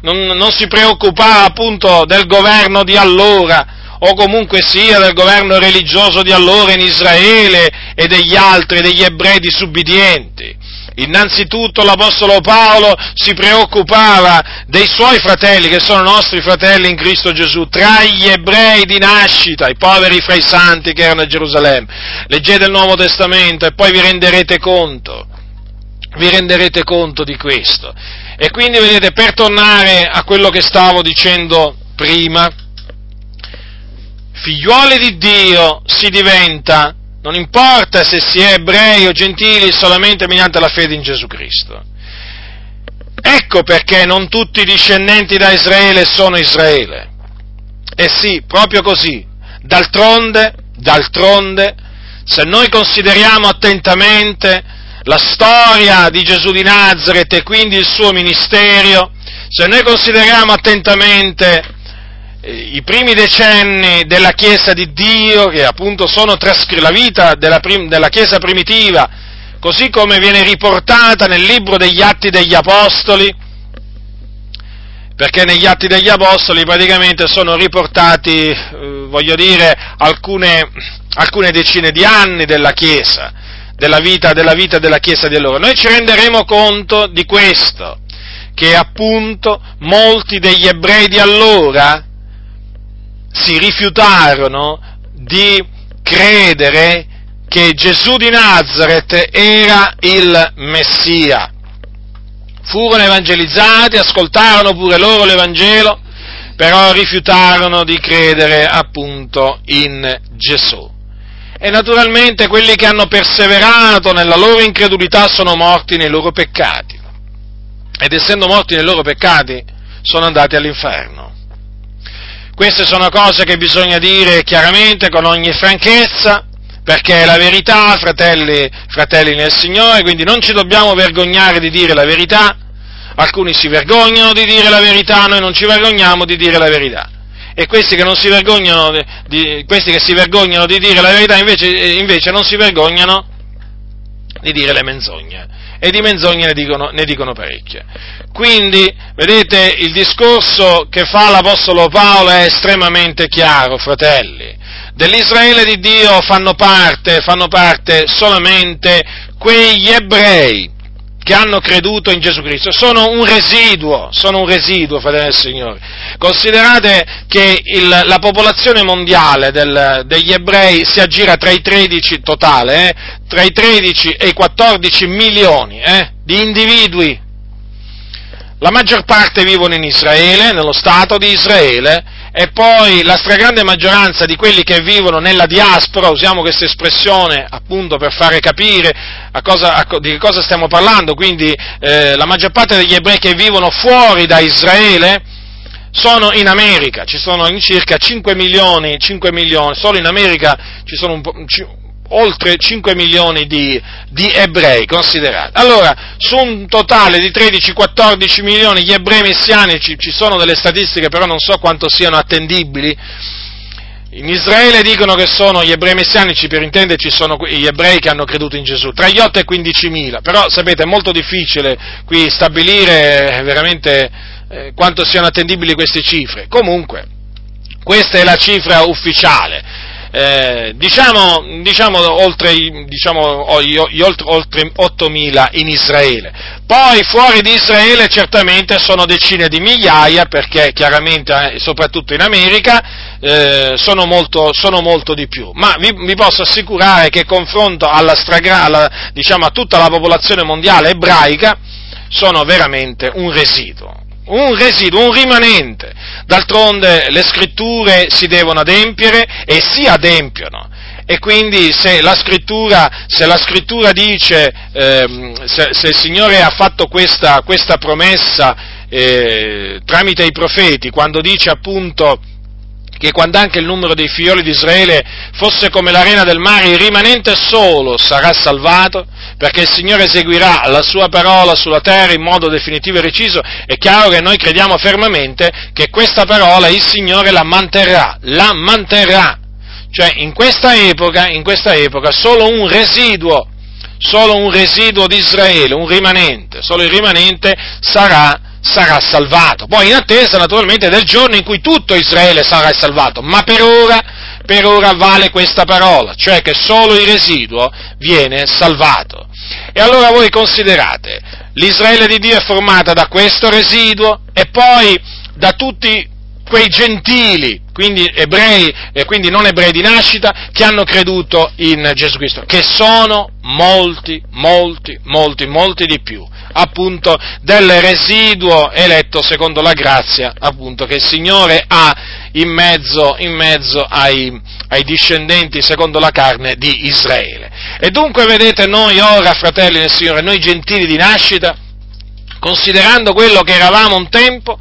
non, non si preoccupava appunto del governo di allora, o comunque sia del governo religioso di allora in Israele e degli altri, degli ebrei disubbidienti. Innanzitutto l'Apostolo Paolo si preoccupava dei suoi fratelli, che sono nostri fratelli in Cristo Gesù, tra gli ebrei di nascita, i poveri fra i santi che erano a Gerusalemme. Leggete il Nuovo Testamento e poi vi renderete conto, vi renderete conto di questo. E quindi vedete, per tornare a quello che stavo dicendo prima, figliuoli di Dio si diventa non importa se si è ebrei o gentili solamente mediante la fede in Gesù Cristo. Ecco perché non tutti i discendenti da Israele sono Israele. Eh sì, proprio così. D'altronde, d'altronde, se noi consideriamo attentamente la storia di Gesù di Nazareth e quindi il suo ministero, se noi consideriamo attentamente i primi decenni della Chiesa di Dio, che appunto sono trascri- la vita della, prim- della Chiesa primitiva, così come viene riportata nel libro degli Atti degli Apostoli, perché negli Atti degli Apostoli praticamente sono riportati, eh, voglio dire, alcune, alcune, decine di anni della Chiesa, della vita, della vita della Chiesa di allora. Noi ci renderemo conto di questo, che appunto molti degli ebrei di allora si rifiutarono di credere che Gesù di Nazareth era il Messia. Furono evangelizzati, ascoltarono pure loro l'Evangelo, però rifiutarono di credere appunto in Gesù. E naturalmente quelli che hanno perseverato nella loro incredulità sono morti nei loro peccati. Ed essendo morti nei loro peccati sono andati all'inferno. Queste sono cose che bisogna dire chiaramente con ogni franchezza, perché è la verità, fratelli, fratelli nel Signore, quindi non ci dobbiamo vergognare di dire la verità. Alcuni si vergognano di dire la verità, noi non ci vergogniamo di dire la verità. E questi che, si di, questi che si vergognano di dire la verità invece, invece non si vergognano di dire le menzogne e di menzogne ne dicono, ne dicono parecchie. Quindi, vedete, il discorso che fa l'Apostolo Paolo è estremamente chiaro, fratelli. Dell'Israele di Dio fanno parte, fanno parte solamente quegli ebrei che hanno creduto in Gesù Cristo, sono un residuo, sono un residuo, fratelli del Signore. Considerate che il, la popolazione mondiale del, degli ebrei si aggira tra i 13 totale, eh, tra i 13 e i 14 milioni eh, di individui. La maggior parte vivono in Israele, nello Stato di Israele, e poi la stragrande maggioranza di quelli che vivono nella diaspora, usiamo questa espressione appunto per fare capire a cosa, a, di cosa stiamo parlando, quindi eh, la maggior parte degli ebrei che vivono fuori da Israele sono in America, ci sono in circa 5 milioni, 5 milioni, solo in America ci sono un po', oltre 5 milioni di, di, ebrei, considerati. Allora, su un totale di 13-14 milioni di ebrei messianici, ci sono delle statistiche, però non so quanto siano attendibili, in Israele dicono che sono gli ebrei messianici, per intenderci, sono gli ebrei che hanno creduto in Gesù, tra gli 8 e i 15 mila, però sapete è molto difficile qui stabilire veramente eh, quanto siano attendibili queste cifre. Comunque, questa è la cifra ufficiale eh, diciamo, diciamo, oltre, diciamo, oltre, oltre 8.000 in Israele. Poi fuori di Israele certamente sono decine di migliaia, perché chiaramente, eh, soprattutto in America, eh, sono, molto, sono, molto, di più. Ma vi, vi posso assicurare che confronto alla stragra, diciamo, a tutta la popolazione mondiale ebraica, sono veramente un residuo un residuo, un rimanente. D'altronde le scritture si devono adempiere e si adempiono. E quindi se la scrittura, se la scrittura dice, ehm, se, se, il Signore ha fatto questa, questa promessa eh, tramite i profeti, quando dice appunto che quando anche il numero dei figlioli di Israele fosse come l'arena del mare, il rimanente solo sarà salvato, perché il Signore eseguirà la sua parola sulla terra in modo definitivo e reciso, è chiaro che noi crediamo fermamente che questa parola il Signore la manterrà, la manterrà. Cioè in questa epoca, in questa epoca solo un residuo, solo un residuo di Israele, un rimanente, solo il rimanente sarà sarà salvato. Poi in attesa naturalmente del giorno in cui tutto Israele sarà salvato, ma per ora, per ora vale questa parola, cioè che solo il residuo viene salvato. E allora voi considerate, l'Israele di Dio è formata da questo residuo e poi da tutti quei gentili, quindi ebrei e quindi non ebrei di nascita, che hanno creduto in Gesù Cristo, che sono molti, molti, molti, molti di più, appunto del residuo eletto secondo la grazia, appunto, che il Signore ha in mezzo, in mezzo ai, ai discendenti secondo la carne di Israele. E dunque vedete noi ora, fratelli del Signore, noi gentili di nascita, considerando quello che eravamo un tempo,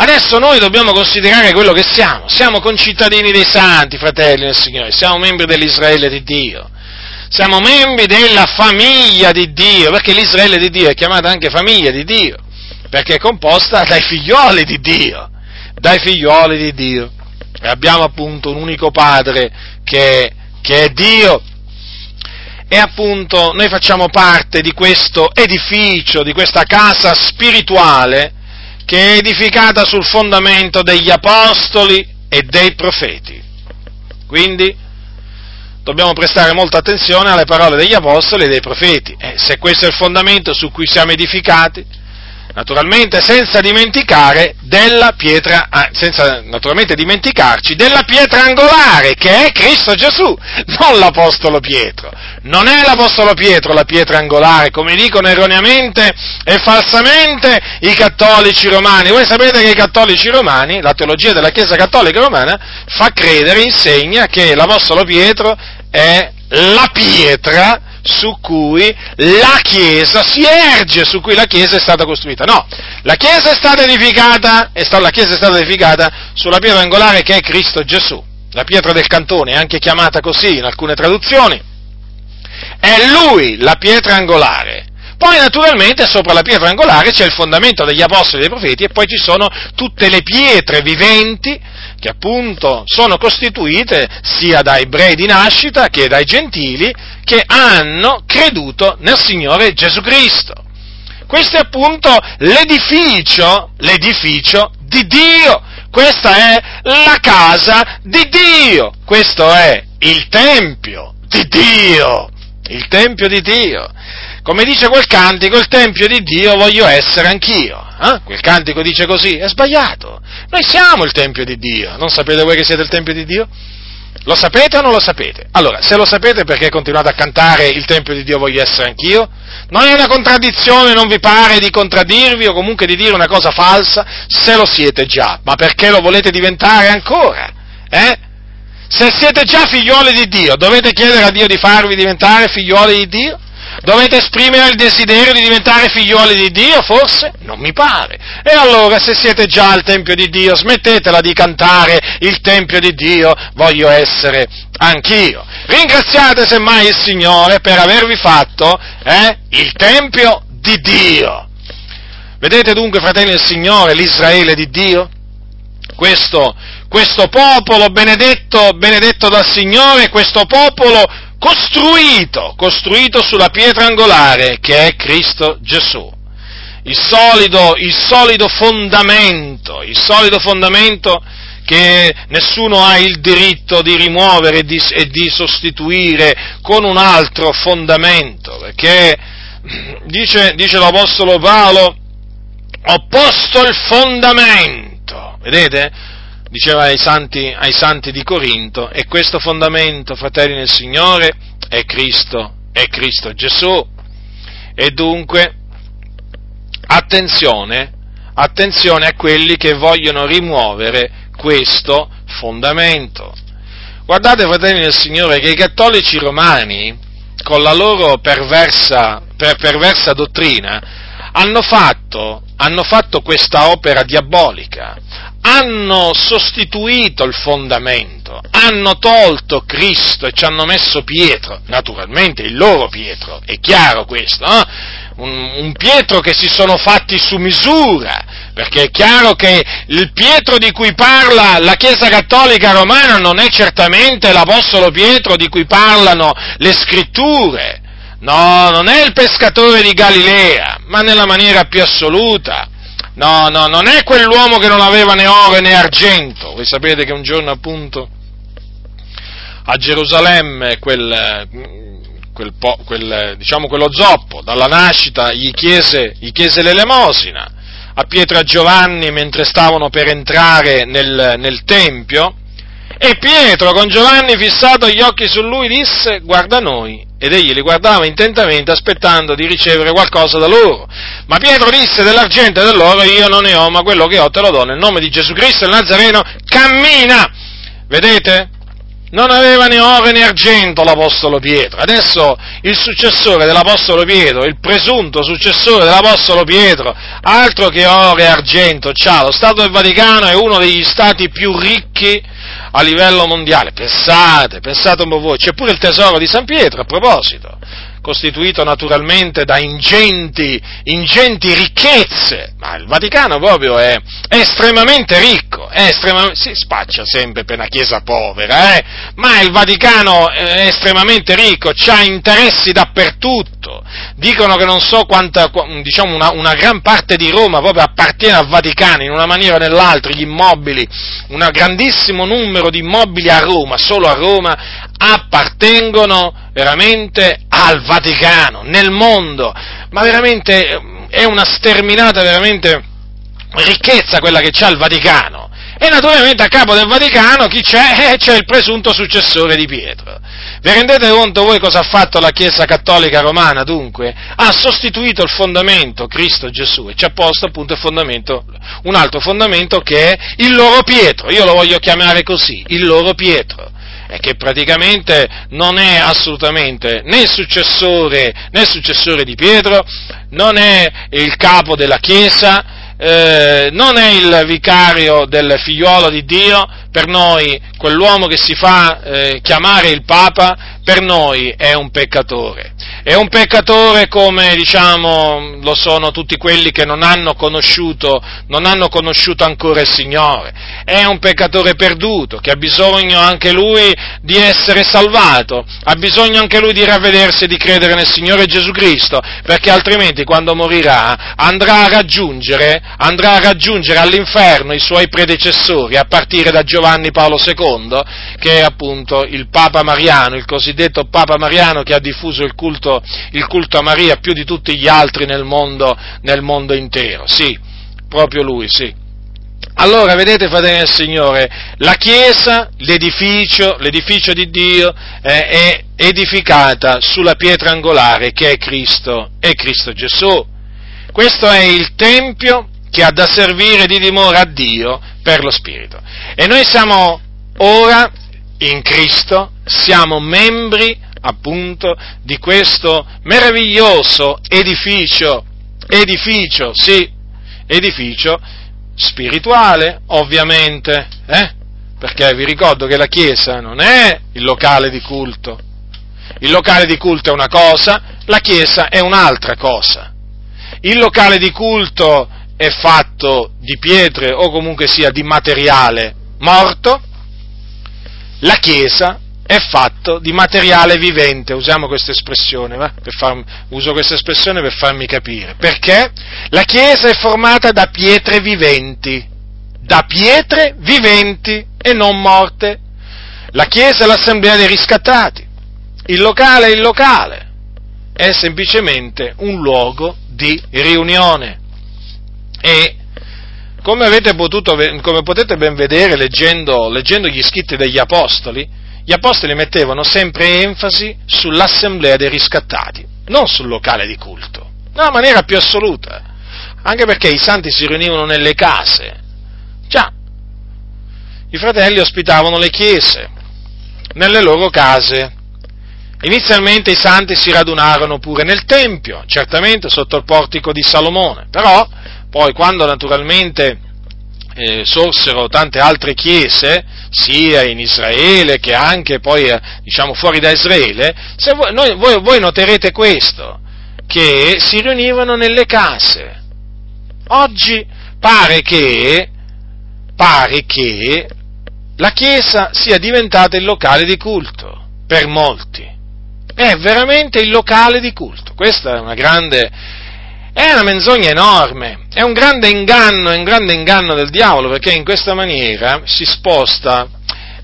Adesso noi dobbiamo considerare quello che siamo, siamo concittadini dei santi, fratelli del Signore, siamo membri dell'Israele di Dio, siamo membri della famiglia di Dio, perché l'Israele di Dio è chiamata anche famiglia di Dio, perché è composta dai figlioli di Dio, dai figlioli di Dio. E abbiamo appunto un unico Padre che, che è Dio e appunto noi facciamo parte di questo edificio, di questa casa spirituale che è edificata sul fondamento degli apostoli e dei profeti. Quindi dobbiamo prestare molta attenzione alle parole degli apostoli e dei profeti. Eh, se questo è il fondamento su cui siamo edificati, naturalmente senza dimenticare della pietra, ah, senza naturalmente dimenticarci della pietra angolare che è Cristo Gesù, non l'Apostolo Pietro. Non è l'Apostolo Pietro la pietra angolare, come dicono erroneamente e falsamente i cattolici romani. Voi sapete che i cattolici romani, la teologia della Chiesa cattolica romana, fa credere, insegna che l'Apostolo Pietro è la pietra su cui la Chiesa si erge, su cui la Chiesa è stata costruita. No, la Chiesa è stata edificata, la Chiesa è stata edificata sulla pietra angolare che è Cristo Gesù, la pietra del cantone, è anche chiamata così in alcune traduzioni. È Lui la pietra angolare. Poi naturalmente sopra la pietra angolare c'è il fondamento degli apostoli e dei profeti e poi ci sono tutte le pietre viventi che appunto sono costituite sia da ebrei di nascita che dai gentili che hanno creduto nel Signore Gesù Cristo. Questo è appunto l'edificio, l'edificio di Dio. Questa è la casa di Dio. Questo è il Tempio di Dio. Il Tempio di Dio. Come dice quel cantico, il Tempio di Dio voglio essere anch'io. Eh? Quel cantico dice così, è sbagliato. Noi siamo il Tempio di Dio. Non sapete voi che siete il Tempio di Dio? Lo sapete o non lo sapete? Allora, se lo sapete perché continuate a cantare il Tempio di Dio voglio essere anch'io? Non è una contraddizione, non vi pare di contraddirvi o comunque di dire una cosa falsa? Se lo siete già, ma perché lo volete diventare ancora? Eh? Se siete già figlioli di Dio, dovete chiedere a Dio di farvi diventare figlioli di Dio? Dovete esprimere il desiderio di diventare figlioli di Dio, forse? Non mi pare. E allora, se siete già al Tempio di Dio, smettetela di cantare il Tempio di Dio, voglio essere anch'io. Ringraziate semmai il Signore per avervi fatto eh, il Tempio di Dio. Vedete dunque, fratelli del Signore, l'Israele di Dio? Questo, questo popolo benedetto, benedetto dal Signore, questo popolo costruito, costruito sulla pietra angolare che è Cristo Gesù. Il solido, il solido fondamento, il solido fondamento che nessuno ha il diritto di rimuovere e di, e di sostituire con un altro fondamento, perché dice, dice l'Apostolo Paolo, ho posto il fondamento, vedete? Diceva ai santi, ai santi di Corinto, e questo fondamento, fratelli nel Signore, è Cristo, è Cristo Gesù. E dunque, attenzione, attenzione a quelli che vogliono rimuovere questo fondamento. Guardate, fratelli del Signore, che i cattolici romani, con la loro perversa, per, perversa dottrina, hanno fatto, hanno fatto questa opera diabolica hanno sostituito il fondamento, hanno tolto Cristo e ci hanno messo Pietro, naturalmente il loro Pietro, è chiaro questo, eh? un, un Pietro che si sono fatti su misura, perché è chiaro che il Pietro di cui parla la Chiesa Cattolica Romana non è certamente l'Apostolo Pietro di cui parlano le scritture, no, non è il pescatore di Galilea, ma nella maniera più assoluta no, no, non è quell'uomo che non aveva né oro né argento. Voi sapete che un giorno appunto a Gerusalemme quel, quel, quel, diciamo, quello zoppo dalla nascita gli chiese, gli chiese l'elemosina a Pietro e a Giovanni mentre stavano per entrare nel, nel Tempio e Pietro con Giovanni fissato gli occhi su lui disse guarda noi ed egli li guardava intentamente aspettando di ricevere qualcosa da loro. Ma Pietro disse dell'argento e dell'oro io non ne ho, ma quello che ho te lo do nel nome di Gesù Cristo il Nazareno, cammina! Vedete? Non aveva né oro né argento l'Apostolo Pietro. Adesso il successore dell'Apostolo Pietro, il presunto successore dell'Apostolo Pietro, altro che oro e argento, c'ha lo Stato del Vaticano è uno degli stati più ricchi a livello mondiale. Pensate, pensate un po' voi. C'è pure il tesoro di San Pietro a proposito costituito naturalmente da ingenti, ingenti ricchezze, ma il Vaticano proprio è, estremamente ricco, è estremamente, si spaccia sempre per una chiesa povera, eh? ma il Vaticano è estremamente ricco, ha interessi dappertutto, dicono che non so quanta, diciamo una, una, gran parte di Roma proprio appartiene al Vaticano in una maniera o nell'altra, gli immobili, un grandissimo numero di immobili a Roma, solo a Roma, appartengono veramente al Vaticano, nel mondo, ma veramente è una sterminata veramente ricchezza quella che c'ha il Vaticano. E naturalmente a capo del Vaticano chi c'è? Eh, c'è il presunto successore di Pietro. Vi rendete conto voi cosa ha fatto la Chiesa Cattolica Romana dunque? Ha sostituito il fondamento Cristo Gesù e ci ha posto appunto un altro fondamento che è il loro Pietro, io lo voglio chiamare così, il loro Pietro e che praticamente non è assolutamente né il successore, né il successore di Pietro, non è il capo della Chiesa, eh, non è il vicario del figliuolo di Dio, per noi quell'uomo che si fa eh, chiamare il Papa, per noi è un peccatore. È un peccatore come diciamo lo sono tutti quelli che non hanno conosciuto, non hanno conosciuto ancora il Signore. È un peccatore perduto che ha bisogno anche lui di essere salvato, ha bisogno anche lui di ravvedersi e di credere nel Signore Gesù Cristo, perché altrimenti quando morirà andrà a raggiungere, andrà a raggiungere all'inferno i suoi predecessori, a partire da Giovanni Paolo II, che è appunto il Papa Mariano, il cosiddetto Papa Mariano che ha diffuso il culto, il culto a Maria più di tutti gli altri nel mondo, nel mondo intero. Sì, proprio lui, sì. Allora, vedete, fratelli del Signore, la Chiesa, l'edificio, l'edificio di Dio eh, è edificata sulla pietra angolare che è Cristo, è Cristo Gesù. Questo è il Tempio che ha da servire di dimora a Dio per lo Spirito. E noi siamo ora in Cristo, siamo membri appunto di questo meraviglioso edificio, edificio, sì, edificio spirituale, ovviamente, eh? perché vi ricordo che la Chiesa non è il locale di culto, il locale di culto è una cosa, la Chiesa è un'altra cosa. Il locale di culto è fatto di pietre o comunque sia di materiale morto, la Chiesa è fatto di materiale vivente, usiamo questa espressione, far, uso questa espressione per farmi capire, perché? La Chiesa è formata da pietre viventi, da pietre viventi e non morte. La Chiesa è l'assemblea dei riscattati, il locale è il locale, è semplicemente un luogo di riunione. E come, potuto, come potete ben vedere leggendo, leggendo gli scritti degli Apostoli, gli Apostoli mettevano sempre enfasi sull'assemblea dei riscattati, non sul locale di culto, nella maniera più assoluta, anche perché i santi si riunivano nelle case. Già, i fratelli ospitavano le chiese, nelle loro case. Inizialmente i santi si radunarono pure nel Tempio, certamente sotto il portico di Salomone, però poi quando naturalmente eh, sorsero tante altre chiese, sia in Israele che anche poi eh, diciamo fuori da Israele, voi, noi, voi, voi noterete questo, che si riunivano nelle case. Oggi pare che, pare che la Chiesa sia diventata il locale di culto per molti. È veramente il locale di culto. Questa è una grande, È una menzogna enorme, è un grande inganno, è un grande inganno del diavolo, perché in questa maniera si sposta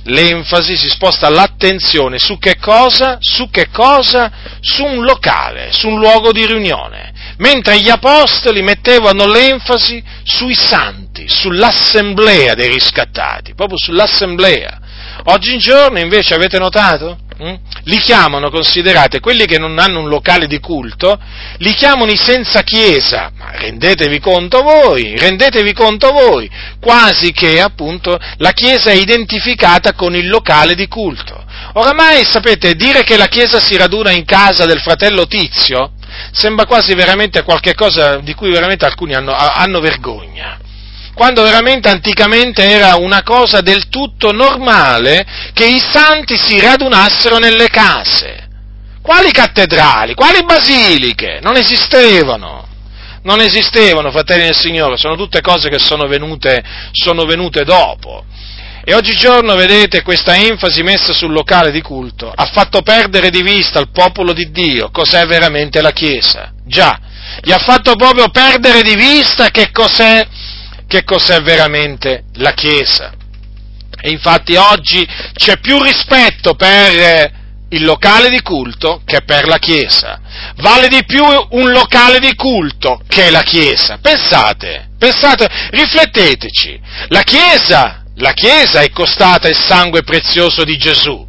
l'enfasi, si sposta l'attenzione su che cosa? Su che cosa? Su un locale, su un luogo di riunione. Mentre gli apostoli mettevano l'enfasi sui santi, sull'assemblea dei riscattati, proprio sull'assemblea. Oggigiorno invece avete notato? Mm? Li chiamano, considerate, quelli che non hanno un locale di culto, li chiamano i senza chiesa, ma rendetevi conto voi, rendetevi conto voi, quasi che appunto la chiesa è identificata con il locale di culto. Oramai sapete, dire che la chiesa si raduna in casa del fratello Tizio sembra quasi veramente qualcosa di cui veramente alcuni hanno, hanno vergogna quando veramente anticamente era una cosa del tutto normale che i santi si radunassero nelle case. Quali cattedrali? Quali basiliche? Non esistevano. Non esistevano, fratelli del Signore, sono tutte cose che sono venute, sono venute dopo. E oggigiorno, vedete, questa enfasi messa sul locale di culto ha fatto perdere di vista al popolo di Dio cos'è veramente la Chiesa. Già, gli ha fatto proprio perdere di vista che cos'è che cos'è veramente la Chiesa. E infatti oggi c'è più rispetto per il locale di culto che per la Chiesa. Vale di più un locale di culto che la Chiesa. Pensate, pensate, rifletteteci. La Chiesa, la Chiesa è costata il sangue prezioso di Gesù.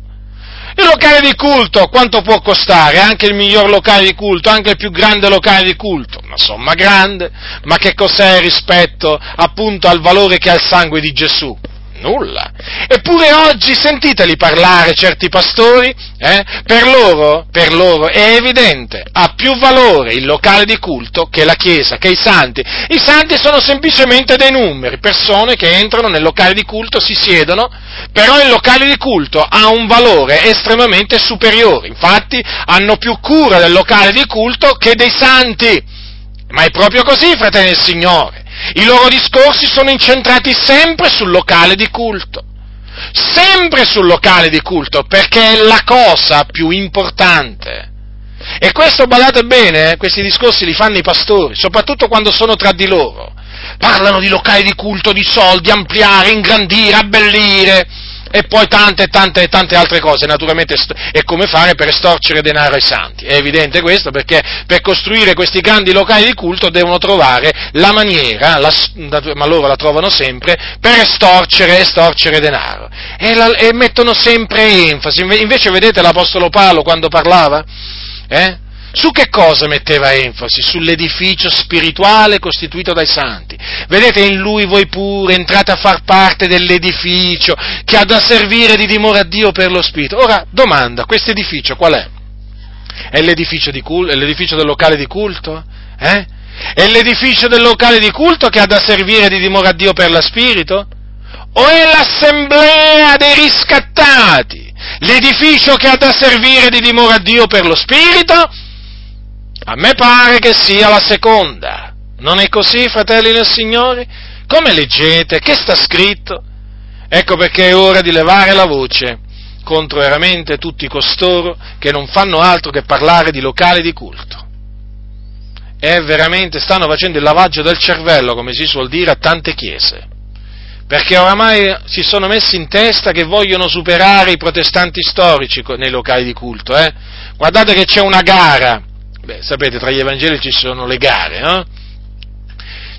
Il locale di culto quanto può costare? Anche il miglior locale di culto, anche il più grande locale di culto? Una somma grande, ma che cos'è rispetto appunto al valore che ha il sangue di Gesù? Nulla. Eppure oggi sentiteli parlare certi pastori, eh? per, loro, per loro è evidente, ha più valore il locale di culto che la Chiesa, che i santi. I santi sono semplicemente dei numeri, persone che entrano nel locale di culto, si siedono, però il locale di culto ha un valore estremamente superiore, infatti hanno più cura del locale di culto che dei santi. Ma è proprio così, fratelli del Signore. I loro discorsi sono incentrati sempre sul locale di culto. Sempre sul locale di culto, perché è la cosa più importante. E questo, badate bene, eh, questi discorsi li fanno i pastori, soprattutto quando sono tra di loro. Parlano di locali di culto, di soldi, ampliare, ingrandire, abbellire e poi tante tante tante altre cose, naturalmente è come fare per estorcere denaro ai santi, è evidente questo perché per costruire questi grandi locali di culto devono trovare la maniera, la, ma loro la trovano sempre, per estorcere, estorcere denaro e, la, e mettono sempre enfasi, invece vedete l'Apostolo Paolo quando parlava? Eh? Su che cosa metteva enfasi? Sull'edificio spirituale costituito dai santi. Vedete, in lui voi pure entrate a far parte dell'edificio che ha da servire di dimora a Dio per lo Spirito. Ora, domanda, questo edificio qual è? È l'edificio, culto, è l'edificio del locale di culto? Eh? È l'edificio del locale di culto che ha da servire di dimora a Dio per lo Spirito? O è l'assemblea dei riscattati? L'edificio che ha da servire di dimora a Dio per lo Spirito? A me pare che sia la seconda. Non è così, fratelli del Signore? Come leggete? Che sta scritto? Ecco perché è ora di levare la voce contro veramente tutti costoro che non fanno altro che parlare di locali di culto. E veramente stanno facendo il lavaggio del cervello, come si suol dire, a tante chiese. Perché oramai si sono messi in testa che vogliono superare i protestanti storici nei locali di culto. Eh? Guardate che c'è una gara Beh, sapete, tra gli Evangeli ci sono le gare, no?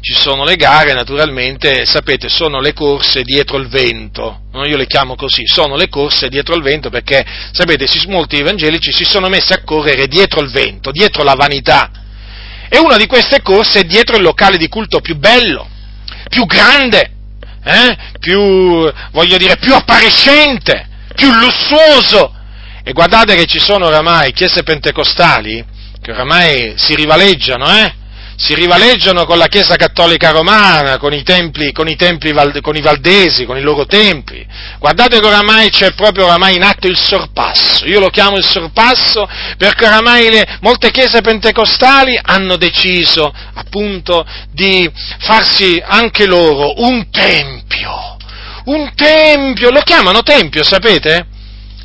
Ci sono le gare, naturalmente, sapete, sono le corse dietro il vento, no? io le chiamo così, sono le corse dietro il vento perché, sapete, molti evangelici si sono messi a correre dietro il vento, dietro la vanità. E una di queste corse è dietro il locale di culto più bello, più grande, eh? più, voglio dire, più appariscente, più lussuoso. E guardate che ci sono oramai chiese pentecostali che oramai si rivaleggiano, eh? si rivaleggiano con la Chiesa Cattolica Romana, con i, templi, con, i templi, con i valdesi, con i loro templi. Guardate che oramai c'è proprio oramai in atto il sorpasso. Io lo chiamo il sorpasso perché oramai le, molte chiese pentecostali hanno deciso appunto di farsi anche loro un tempio. Un tempio, lo chiamano tempio, sapete?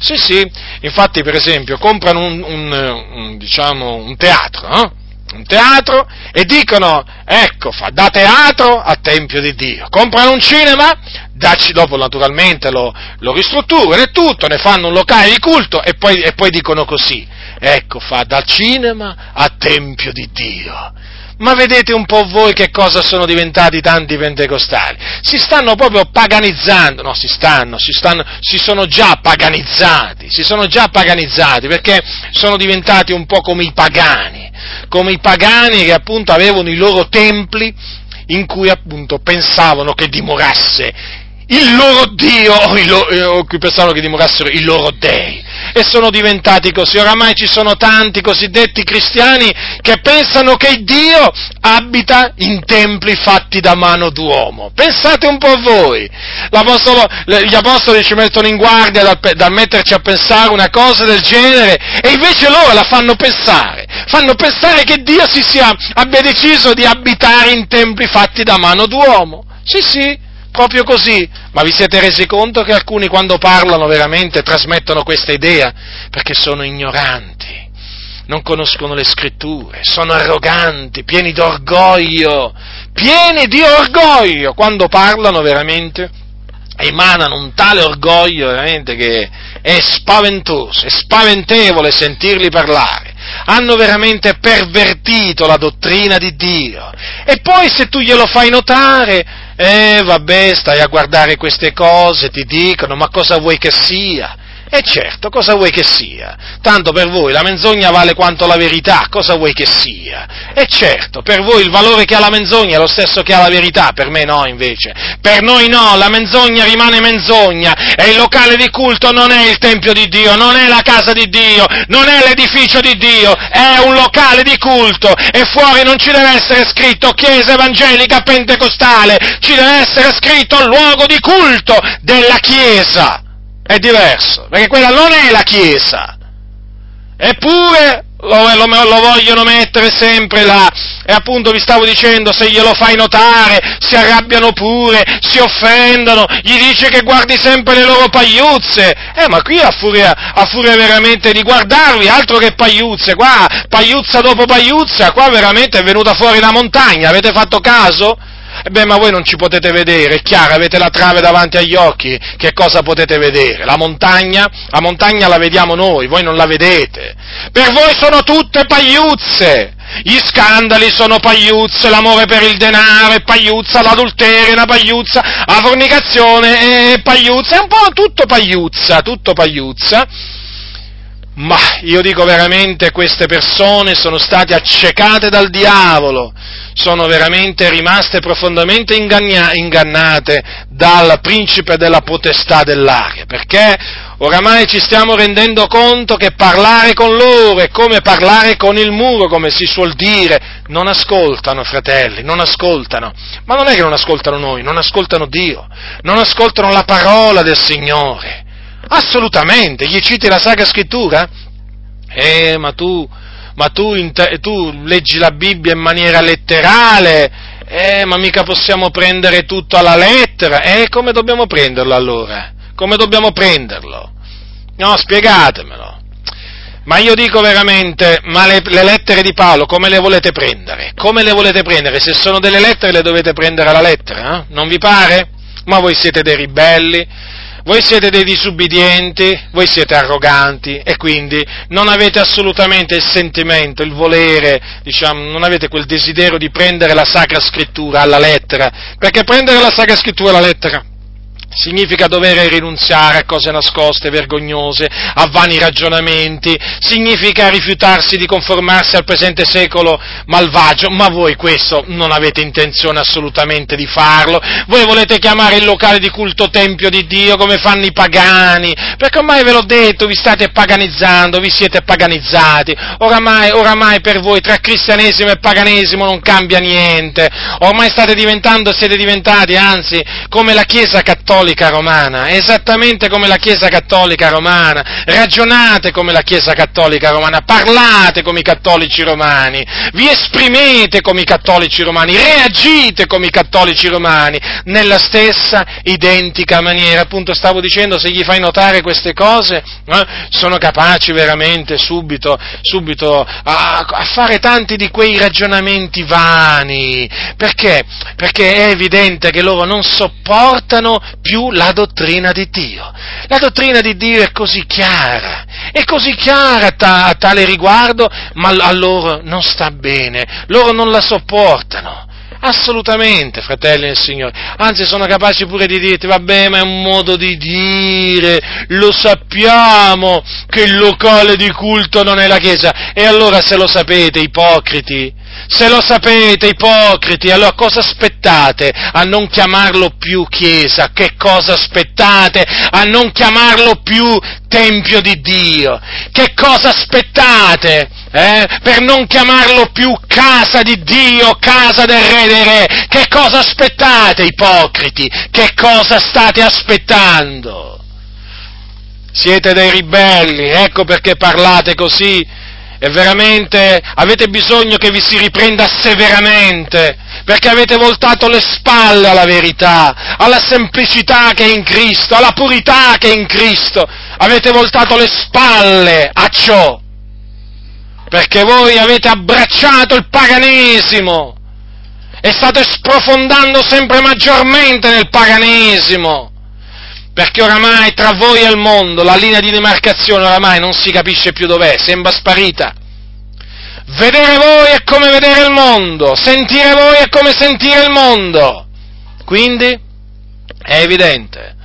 Sì, sì, infatti per esempio comprano un, un, un, diciamo, un teatro, no? un teatro e dicono, ecco, fa da teatro a Tempio di Dio. Comprano un cinema, dacci, dopo naturalmente lo, lo ristrutturano e tutto, ne fanno un locale di culto e poi, e poi dicono così, ecco, fa dal cinema a Tempio di Dio. Ma vedete un po' voi che cosa sono diventati tanti pentecostali? Si stanno proprio paganizzando, no, si stanno, si stanno, si sono già paganizzati, si sono già paganizzati perché sono diventati un po' come i pagani, come i pagani che appunto avevano i loro templi in cui appunto pensavano che dimorasse il loro Dio, o, il loro, eh, o cui pensavano che dimorassero i loro dei e sono diventati così. Oramai ci sono tanti cosiddetti cristiani che pensano che Dio abita in templi fatti da mano d'uomo. Pensate un po' voi. gli apostoli ci mettono in guardia dal, dal metterci a pensare una cosa del genere e invece loro la fanno pensare. Fanno pensare che Dio si sia, abbia deciso di abitare in templi fatti da mano d'uomo. Sì, sì proprio così. Ma vi siete resi conto che alcuni quando parlano veramente trasmettono questa idea? Perché sono ignoranti, non conoscono le scritture, sono arroganti, pieni di orgoglio, pieni di orgoglio quando parlano veramente emanano un tale orgoglio veramente che è spaventoso, è spaventevole sentirli parlare. Hanno veramente pervertito la dottrina di Dio. E poi se tu glielo fai notare, eh vabbè, stai a guardare queste cose, ti dicono, ma cosa vuoi che sia? E certo, cosa vuoi che sia? Tanto per voi la menzogna vale quanto la verità, cosa vuoi che sia? E certo, per voi il valore che ha la menzogna è lo stesso che ha la verità, per me no invece. Per noi no, la menzogna rimane menzogna e il locale di culto non è il Tempio di Dio, non è la casa di Dio, non è l'edificio di Dio, è un locale di culto e fuori non ci deve essere scritto Chiesa Evangelica Pentecostale, ci deve essere scritto luogo di culto della Chiesa è diverso, perché quella non è la Chiesa. Eppure lo, lo, lo, vogliono mettere sempre là. E appunto vi stavo dicendo, se glielo fai notare, si arrabbiano pure, si offendono, gli dice che guardi sempre le loro pagliuzze. Eh, ma qui a furia, a furia veramente di guardarvi, altro che pagliuzze, qua, pagliuzza dopo pagliuzza, qua veramente è venuta fuori la montagna, avete fatto caso? E beh, ma voi non ci potete vedere, è chiaro, avete la trave davanti agli occhi, che cosa potete vedere? La montagna? La montagna la vediamo noi, voi non la vedete. Per voi sono tutte pagliuzze. Gli scandali sono pagliuzze, l'amore per il denaro è pagliuzza, l'adulterio è una pagliuzza, la fornicazione è pagliuzza, è un po' tutto pagliuzza, tutto pagliuzza. Ma io dico veramente queste persone sono state accecate dal diavolo, sono veramente rimaste profondamente inganna- ingannate dal principe della potestà dell'aria, perché oramai ci stiamo rendendo conto che parlare con loro è come parlare con il muro, come si suol dire, non ascoltano fratelli, non ascoltano, ma non è che non ascoltano noi, non ascoltano Dio, non ascoltano la parola del Signore Assolutamente, gli citi la Sacra Scrittura? Eh, ma tu, ma tu, tu leggi la Bibbia in maniera letterale, eh, ma mica possiamo prendere tutto alla lettera. Eh, come dobbiamo prenderlo allora? Come dobbiamo prenderlo? No, spiegatemelo. Ma io dico veramente, ma le, le, lettere di Paolo come le volete prendere? Come le volete prendere? Se sono delle lettere le dovete prendere alla lettera, eh? Non vi pare? Ma voi siete dei ribelli, voi siete dei disubbidienti, voi siete arroganti e quindi non avete assolutamente il sentimento, il volere, diciamo, non avete quel desiderio di prendere la Sacra Scrittura alla lettera, perché prendere la Sacra Scrittura alla lettera significa dover rinunziare a cose nascoste, vergognose, a vani ragionamenti, significa rifiutarsi di conformarsi al presente secolo malvagio, ma voi questo non avete intenzione assolutamente di farlo, voi volete chiamare il locale di culto Tempio di Dio come fanno i pagani, perché ormai ve l'ho detto, vi state paganizzando, vi siete paganizzati, oramai, oramai per voi tra cristianesimo e paganesimo non cambia niente, ormai state diventando, siete diventati anzi come la Chiesa cattolica, Cattolica Romana, esattamente come la Chiesa Cattolica Romana, ragionate come la Chiesa Cattolica Romana, parlate come i cattolici romani, vi esprimete come i cattolici romani, reagite come i cattolici romani, nella stessa identica maniera. Appunto stavo dicendo, se gli fai notare queste cose, eh, sono capaci veramente subito, subito a, a fare tanti di quei ragionamenti vani. Perché? Perché è evidente che loro non sopportano più la dottrina di Dio. La dottrina di Dio è così chiara, è così chiara a, tale riguardo, ma a loro non sta bene, loro non la sopportano. Assolutamente, fratelli del Signore. Anzi, sono capaci pure di dirti, vabbè, ma è un modo di dire, lo sappiamo che il locale di culto non è la Chiesa. E allora se lo sapete, ipocriti, se lo sapete, ipocriti, allora cosa aspettate a non chiamarlo più Chiesa? Che cosa aspettate a non chiamarlo più Tempio di Dio? Che cosa aspettate? eh, per non chiamarlo più casa di Dio, casa del Re dei Re. Che cosa aspettate, ipocriti? Che cosa state aspettando? Siete dei ribelli, ecco perché parlate così e veramente avete bisogno che vi si riprenda severamente, perché avete voltato le spalle alla verità, alla semplicità che è in Cristo, alla purità che è in Cristo, avete voltato le spalle a ciò perché voi avete abbracciato il paganesimo e state sprofondando sempre maggiormente nel paganesimo, perché oramai tra voi e il mondo la linea di demarcazione oramai non si capisce più dov'è, sembra sparita. Vedere voi è come vedere il mondo, sentire voi è come sentire il mondo. Quindi è evidente,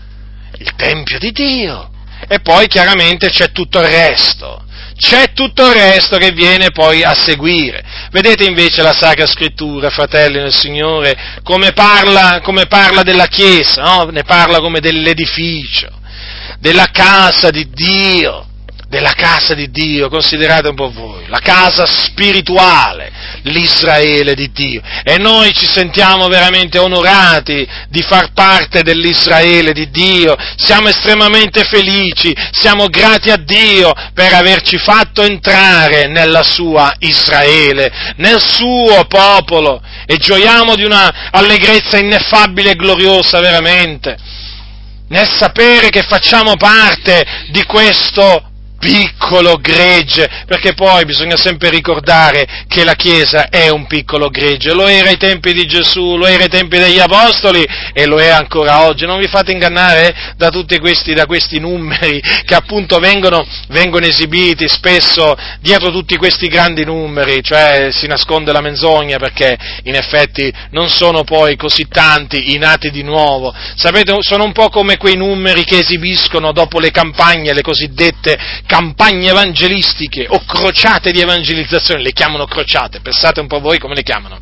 il Tempio di Dio. E poi chiaramente c'è tutto il resto c'è tutto il resto che viene poi a seguire. Vedete invece la Sacra Scrittura, fratelli nel Signore, come parla, come parla della Chiesa, no? ne parla come dell'edificio, della casa di Dio, della casa di Dio, considerate un po' voi, la casa spirituale, l'Israele di Dio. E noi ci sentiamo veramente onorati di far parte dell'Israele di Dio, siamo estremamente felici, siamo grati a Dio per averci fatto entrare nella sua Israele, nel suo popolo e gioiamo di una allegrezza ineffabile e gloriosa veramente nel sapere che facciamo parte di questo piccolo gregge, perché poi bisogna sempre ricordare che la Chiesa è un piccolo gregge, lo era ai tempi di Gesù, lo era ai tempi degli Apostoli e lo è ancora oggi. Non vi fate ingannare da tutti questi, da questi numeri che appunto vengono, vengono esibiti spesso dietro tutti questi grandi numeri, cioè si nasconde la menzogna perché in effetti non sono poi così tanti i nati di nuovo. Sapete, sono un po' come quei numeri che esibiscono dopo le campagne, le cosiddette campagne evangelistiche o crociate di evangelizzazione, le chiamano crociate, pensate un po' voi come le chiamano.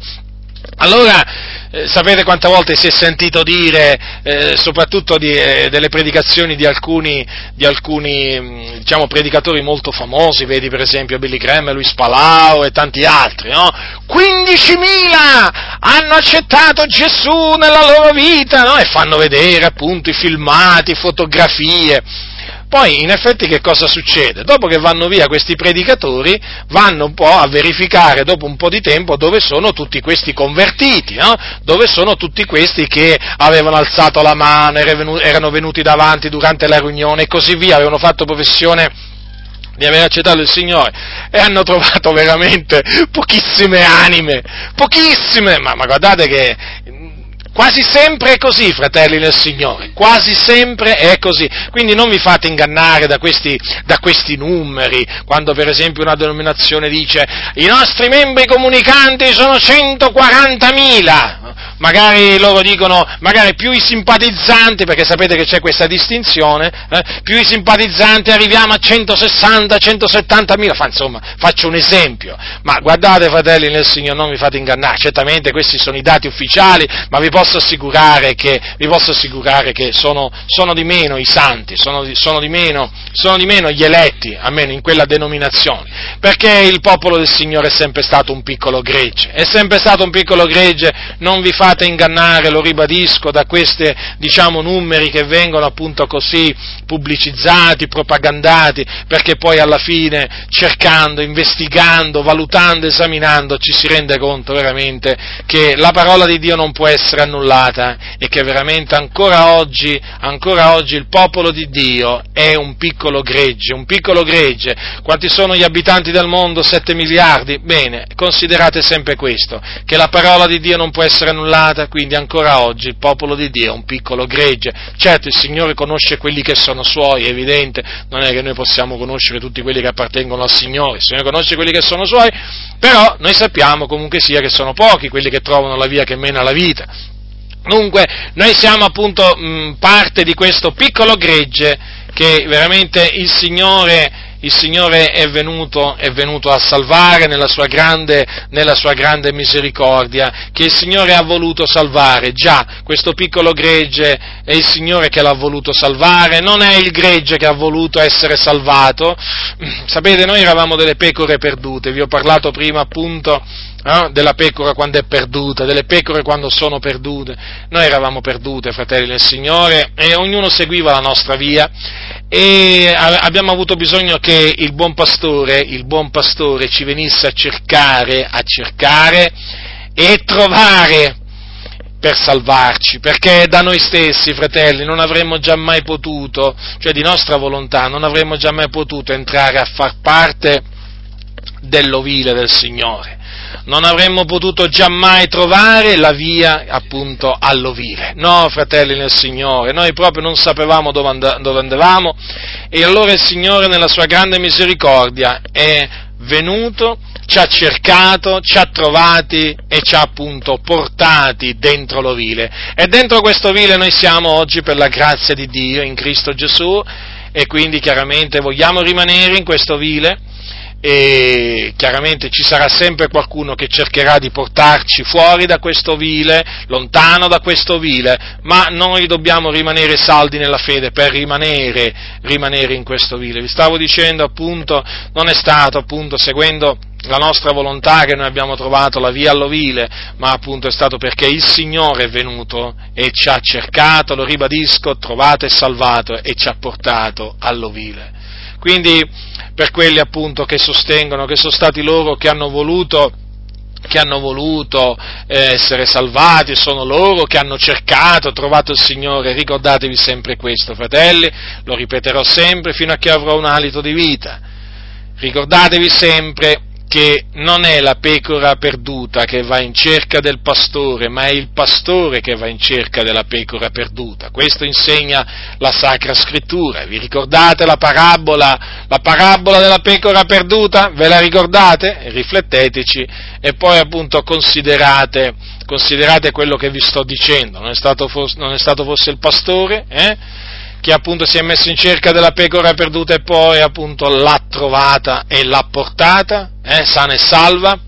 Allora, eh, sapete quante volte si è sentito dire, eh, soprattutto di, eh, delle predicazioni di alcuni, di alcuni mm, diciamo, predicatori molto famosi, vedi per esempio Billy Graham, Luis Palau e tanti altri, no? 15.000 hanno accettato Gesù nella loro vita, no? E fanno vedere appunto i filmati, fotografie. Poi in effetti che cosa succede? Dopo che vanno via questi predicatori, vanno un po' a verificare dopo un po' di tempo dove sono tutti questi convertiti, no? dove sono tutti questi che avevano alzato la mano, erano venuti davanti durante la riunione e così via, avevano fatto professione di aver accettato il Signore e hanno trovato veramente pochissime anime, pochissime, ma, ma guardate che Quasi sempre è così, fratelli del Signore, quasi sempre è così. Quindi non vi fate ingannare da questi, da questi, numeri, quando per esempio una denominazione dice i nostri membri comunicanti sono 140.000, magari loro dicono, magari più i simpatizzanti, perché sapete che c'è questa distinzione, eh, più i simpatizzanti arriviamo a 160, 170 mila, fa, insomma, faccio un esempio, ma guardate fratelli nel Signore, non vi fate ingannare, certamente questi sono i dati ufficiali, ma vi posso assicurare che, posso assicurare che sono, sono, di meno i santi, sono di, sono di meno sono di meno gli eletti, almeno in quella denominazione, perché il popolo del Signore è sempre stato un piccolo gregge, è sempre stato un piccolo gregge, non vi fate ingannare, lo ribadisco, da questi, diciamo, numeri che vengono appunto così pubblicizzati, propagandati, perché poi alla fine, cercando, investigando, valutando, esaminando, ci si rende conto veramente che la parola di Dio non può essere annullata e che veramente ancora oggi, ancora oggi il popolo di Dio è un piccolo gregge, un piccolo gregge. Quanti sono gli abitanti del mondo? 7 miliardi? Bene, considerate sempre questo, che la parola di Dio non può essere annullata, quindi ancora oggi il popolo di Dio è un piccolo gregge. Certo, il Signore conosce quelli che sono suoi, è evidente, non è che noi possiamo conoscere tutti quelli che appartengono al Signore, il Signore conosce quelli che sono suoi, però noi sappiamo comunque sia che sono pochi quelli che trovano la via che mena alla vita. Dunque, noi siamo appunto mh, parte di questo piccolo gregge che veramente il Signore il Signore è venuto, è venuto a salvare nella sua, grande, nella sua, grande, misericordia, che il Signore ha voluto salvare. Già, questo piccolo gregge è il Signore che l'ha voluto salvare, non è il gregge che ha voluto essere salvato. Sapete, noi eravamo delle pecore perdute, vi ho parlato prima appunto eh, della pecora quando è perduta, delle pecore quando sono perdute. Noi eravamo perdute, fratelli del Signore, e ognuno seguiva la nostra via e abbiamo avuto bisogno che il buon pastore, il buon pastore ci venisse a cercare, a cercare e trovare per salvarci, perché da noi stessi, fratelli, non avremmo già mai potuto, cioè di nostra volontà, non avremmo già mai potuto entrare a far parte dell'ovile del Signore non avremmo potuto giammai trovare la via appunto all'ovile. No, fratelli nel Signore, noi proprio non sapevamo dove, and- dove andavamo e allora il Signore nella sua grande misericordia è venuto, ci ha cercato, ci ha trovati e ci ha appunto portati dentro l'ovile. E dentro questo ovile noi siamo oggi per la grazia di Dio in Cristo Gesù e quindi chiaramente vogliamo rimanere in questo ovile e chiaramente ci sarà sempre qualcuno che cercherà di portarci fuori da questo vile, lontano da questo vile, ma noi dobbiamo rimanere saldi nella fede per rimanere, rimanere in questo vile. Vi stavo dicendo appunto, non è stato appunto seguendo la nostra volontà che noi abbiamo trovato la via all'ovile, ma appunto è stato perché il Signore è venuto e ci ha cercato, lo ribadisco, trovato e salvato e ci ha portato all'ovile. Quindi per quelli appunto che sostengono che sono stati loro che hanno voluto che hanno voluto eh, essere salvati, sono loro che hanno cercato, trovato il Signore. Ricordatevi sempre questo, fratelli, lo ripeterò sempre fino a che avrò un alito di vita. Ricordatevi sempre che non è la pecora perduta che va in cerca del pastore, ma è il pastore che va in cerca della pecora perduta. Questo insegna la Sacra Scrittura. Vi ricordate la parabola, la parabola della pecora perduta? Ve la ricordate? Rifletteteci e poi appunto considerate, considerate quello che vi sto dicendo. Non è stato, forse, non è stato forse il pastore? Eh? Che appunto si è messo in cerca della pecora perduta e poi appunto l'ha trovata e l'ha portata, eh, sana e salva,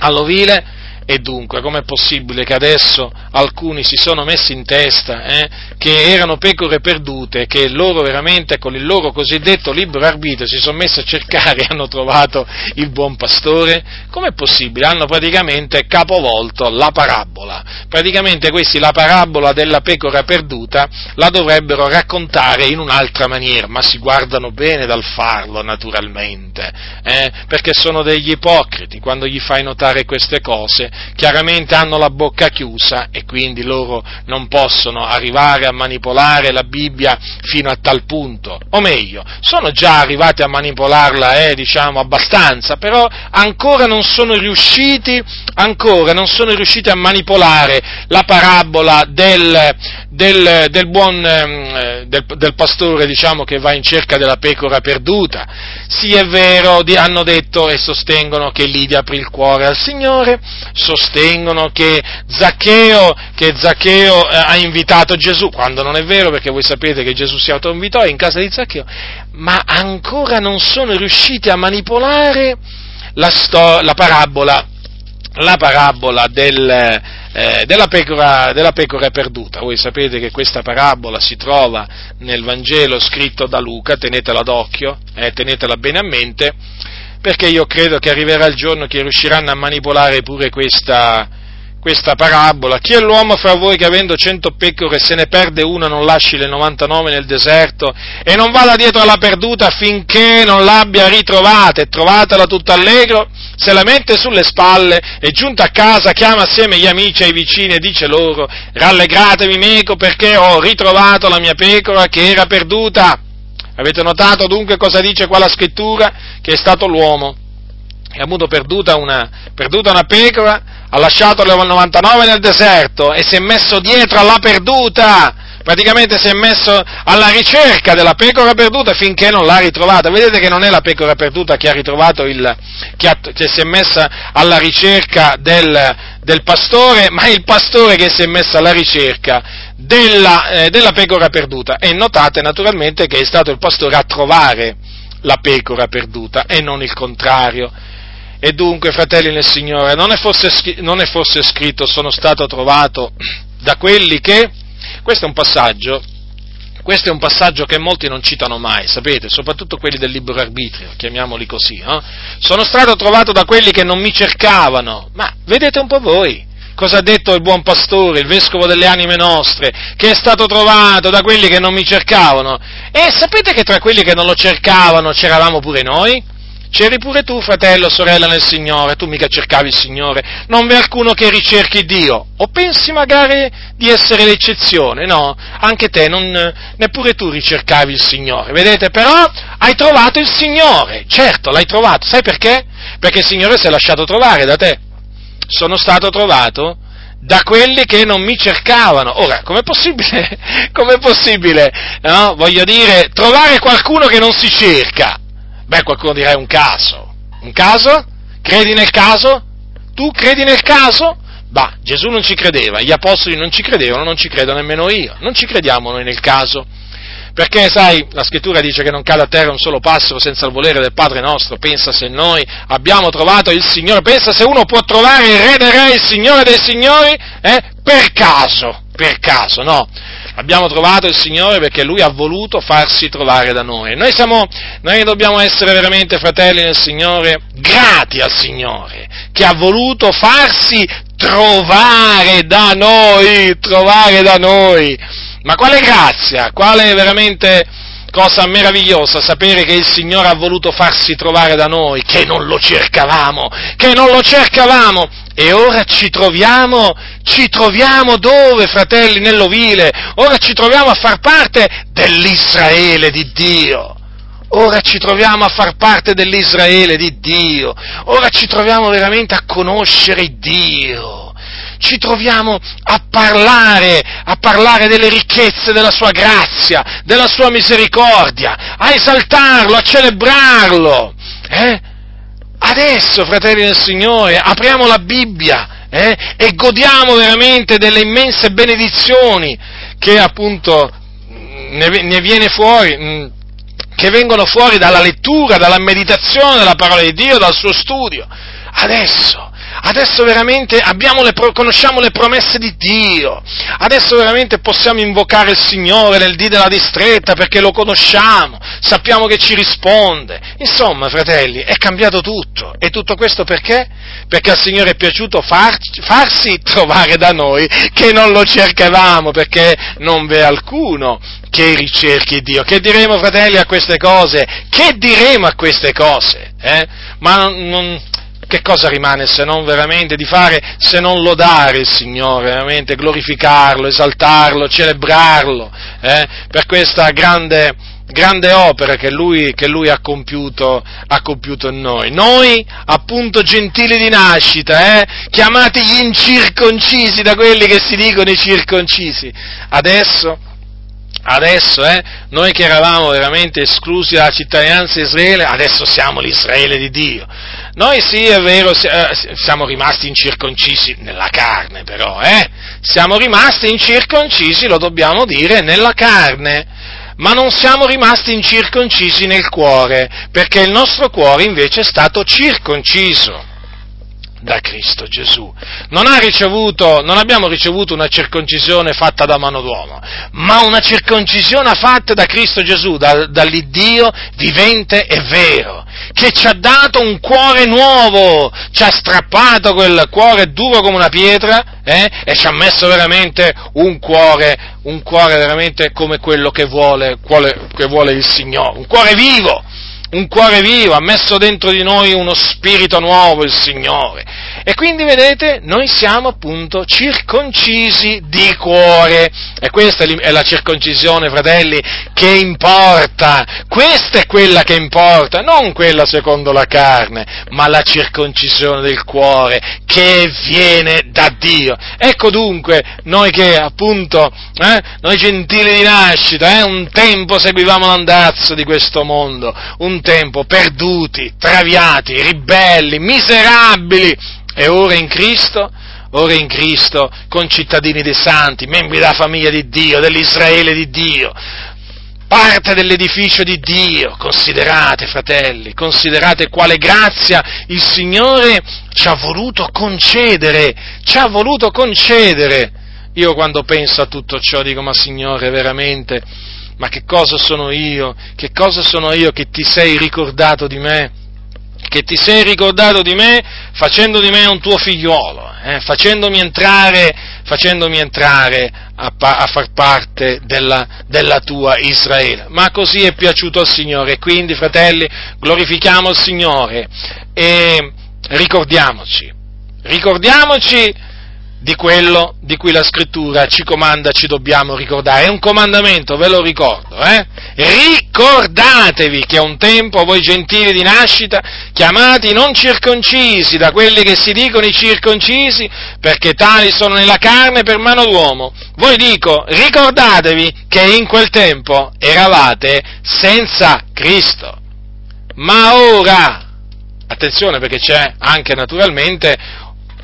all'ovile, e dunque, com'è possibile che adesso alcuni si sono messi in testa eh, che erano pecore perdute, che loro veramente con il loro cosiddetto libero arbitrio si sono messi a cercare e hanno trovato il buon pastore? Com'è possibile? Hanno praticamente capovolto la parabola. Praticamente questi la parabola della pecora perduta la dovrebbero raccontare in un'altra maniera, ma si guardano bene dal farlo naturalmente, eh, perché sono degli ipocriti quando gli fai notare queste cose chiaramente hanno la bocca chiusa e quindi loro non possono arrivare a manipolare la Bibbia fino a tal punto, o meglio, sono già arrivati a manipolarla, eh, diciamo, abbastanza, però ancora non sono riusciti, ancora non sono riusciti a manipolare la parabola del, del, del buon, eh, del, del, pastore, diciamo, che va in cerca della pecora perduta. Sì, è vero, hanno detto e sostengono che Lidia aprì il cuore al Signore, sostengono che Zaccheo, che Zaccheo eh, ha invitato Gesù, quando non è vero, perché voi sapete che Gesù si autoinvitò in casa di Zaccheo, ma ancora non sono riusciti a manipolare la, sto- la parabola la parabola del, eh, della, pecora, della, pecora, perduta. Voi sapete che questa parabola si trova nel Vangelo scritto da Luca, tenetela d'occhio, eh, tenetela bene a mente, perché io credo che arriverà il giorno che riusciranno a manipolare pure questa, questa parabola. Chi è l'uomo fra voi che avendo cento pecore se ne perde una non lasci le 99 nel deserto e non vada dietro alla perduta finché non l'abbia ritrovata e trovatela tutta allegro? Se la mette sulle spalle e giunta a casa chiama assieme gli amici e i vicini e dice loro rallegratevi meco perché ho ritrovato la mia pecora che era perduta. Avete notato dunque cosa dice qua la scrittura? Che è stato l'uomo che ha avuto perduta una, perduta una pecora ha lasciato le 99 nel deserto e si è messo dietro alla perduta, praticamente si è messo alla ricerca della pecora perduta finché non l'ha ritrovata. Vedete che non è la pecora perduta che ha ritrovato il, che, ha, che si è messa alla ricerca del, del, pastore, ma è il pastore che si è messo alla ricerca della, eh, della pecora perduta. E notate naturalmente che è stato il pastore a trovare la pecora perduta e non il contrario. E dunque, fratelli nel Signore, non è, fosse, non è forse scritto sono stato trovato da quelli che, questo è un passaggio, questo è un passaggio che molti non citano mai, sapete, soprattutto quelli del libero arbitrio, chiamiamoli così, no? sono stato trovato da quelli che non mi cercavano, ma vedete un po' voi, cosa ha detto il buon pastore, il vescovo delle anime nostre, che è stato trovato da quelli che non mi cercavano. E sapete che tra quelli che non lo cercavano c'eravamo pure noi? C'eri pure tu, fratello, sorella nel Signore, tu mica cercavi il Signore, non v'è alcuno che ricerchi Dio, o pensi magari di essere l'eccezione, no, anche te, non, neppure tu ricercavi il Signore, vedete, però hai trovato il Signore, certo, l'hai trovato, sai perché? Perché il Signore si è lasciato trovare da te, sono stato trovato da quelli che non mi cercavano. Ora, com'è possibile, com'è possibile, no? voglio dire, trovare qualcuno che non si cerca? Beh, qualcuno dirà è un caso. Un caso? Credi nel caso? Tu credi nel caso? Bah, Gesù non ci credeva, gli apostoli non ci credevano, non ci credo nemmeno io. Non ci crediamo noi nel caso. Perché, sai, la scrittura dice che non cade a terra un solo passero senza il volere del Padre nostro. Pensa se noi abbiamo trovato il Signore, pensa se uno può trovare il Re dei Re, il Signore dei Signori, eh? Per caso, per caso, no abbiamo trovato il Signore perché Lui ha voluto farsi trovare da noi. Noi, siamo, noi dobbiamo essere veramente fratelli nel Signore, grati al Signore, che ha voluto farsi trovare da noi, trovare da noi. Ma quale grazia, quale veramente cosa meravigliosa sapere che il Signore ha voluto farsi trovare da noi, che non lo cercavamo, che non lo cercavamo. E ora ci troviamo, ci troviamo dove, fratelli, nell'ovile? Ora ci troviamo a far parte dell'Israele di Dio. Ora ci troviamo a far parte dell'Israele di Dio. Ora ci troviamo veramente a conoscere Dio ci troviamo a parlare, a parlare delle ricchezze della sua grazia, della sua misericordia, a esaltarlo, a celebrarlo. Eh? Adesso, fratelli del Signore, apriamo la Bibbia eh? e godiamo veramente delle immense benedizioni che appunto ne, ne viene fuori, mm, che vengono fuori dalla lettura, dalla meditazione della parola di Dio, dal suo studio. Adesso Adesso veramente le, conosciamo le promesse di Dio. Adesso veramente possiamo invocare il Signore nel dì della distretta perché lo conosciamo, sappiamo che ci risponde. Insomma, fratelli, è cambiato tutto. E tutto questo perché? Perché al Signore è piaciuto far, farsi trovare da noi che non lo cercavamo, perché non v'è alcuno che ricerchi Dio. Che diremo, fratelli, a queste cose? Che diremo a queste cose? Eh? Ma non, non che cosa rimane se non veramente di fare, se non lodare il Signore, veramente glorificarlo, esaltarlo, celebrarlo, eh, per questa grande, grande opera che lui, che lui ha, compiuto, ha, compiuto, in noi. Noi, appunto, gentili di nascita, eh, chiamati gli incirconcisi da quelli che si dicono i circoncisi, adesso Adesso, eh, noi che eravamo veramente esclusi dalla cittadinanza Israele, adesso siamo l'Israele di Dio. Noi sì, è vero, eh, siamo rimasti incirconcisi nella carne, però, eh? Siamo rimasti incirconcisi, lo dobbiamo dire, nella carne. Ma non siamo rimasti incirconcisi nel cuore, perché il nostro cuore invece è stato circonciso. Da Cristo Gesù. Non, ricevuto, non, abbiamo ricevuto una circoncisione fatta da mano d'uomo, ma una circoncisione fatta da Cristo Gesù, da, dall'Iddio vivente e vero, che ci ha dato un cuore nuovo, ci ha strappato quel cuore duro come una pietra eh, e ci ha messo veramente un cuore, un cuore veramente come quello che vuole, che vuole il Signore, un cuore vivo un cuore vivo, ha messo dentro di noi uno spirito nuovo il Signore. E quindi vedete, noi siamo appunto circoncisi di cuore. E questa è la circoncisione, fratelli, che importa. Questa è quella che importa, non quella secondo la carne, ma la circoncisione del cuore che viene da Dio. Ecco dunque, noi che appunto, eh, noi gentili di nascita, eh, un tempo seguivamo l'andazzo di questo mondo, un tempo perduti, traviati, ribelli, miserabili, e ora in Cristo, ora in Cristo, concittadini dei santi, membri della famiglia di Dio, dell'Israele di Dio, parte dell'edificio di Dio, considerate fratelli, considerate quale grazia il Signore ci ha voluto concedere, ci ha voluto concedere. Io quando penso a tutto ciò dico, ma Signore, veramente, ma che cosa sono io? Che cosa sono io che ti sei ricordato di me? Che ti sei ricordato di me facendo di me un tuo figliuolo, eh? facendomi entrare, facendomi entrare a, a, far parte della, della tua Israele. Ma così è piaciuto al Signore. Quindi, fratelli, glorifichiamo il Signore e ricordiamoci, ricordiamoci di quello di cui la scrittura ci comanda, ci dobbiamo ricordare. È un comandamento, ve lo ricordo, eh? Ricordatevi che un tempo voi gentili di nascita, chiamati non circoncisi da quelli che si dicono i circoncisi, perché tali sono nella carne per mano d'uomo. Voi dico, ricordatevi che in quel tempo eravate senza Cristo. Ma ora, attenzione perché c'è anche naturalmente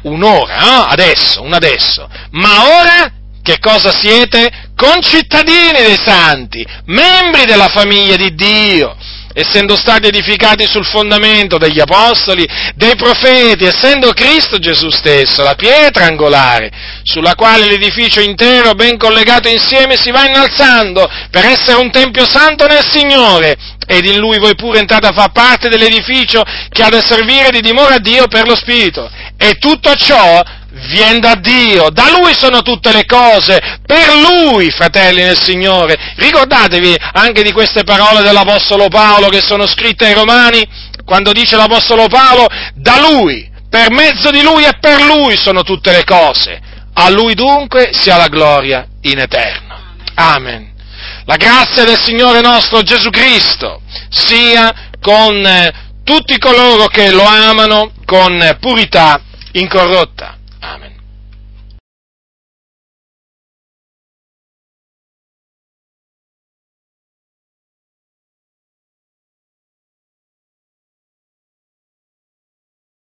un'ora, no? Adesso, un adesso. Ma ora che cosa siete? Concittadini dei santi, membri della famiglia di Dio, essendo stati edificati sul fondamento degli apostoli, dei profeti, essendo Cristo Gesù stesso, la pietra angolare, sulla quale l'edificio intero, ben collegato insieme, si va innalzando per essere un tempio santo nel Signore, ed in lui voi pure entrate a far parte dell'edificio che ha da servire di dimora a Dio per lo Spirito. E tutto ciò viene da Dio, da Lui sono tutte le cose, per Lui, fratelli nel Signore. Ricordatevi anche di queste parole dell'Apostolo Paolo che sono scritte ai Romani, quando dice l'Apostolo Paolo, da Lui, per mezzo di Lui e per Lui sono tutte le cose. A Lui dunque sia la gloria in eterno. Amen. La grazia del Signore nostro Gesù Cristo sia con eh, tutti coloro che lo amano con purità incorrotta.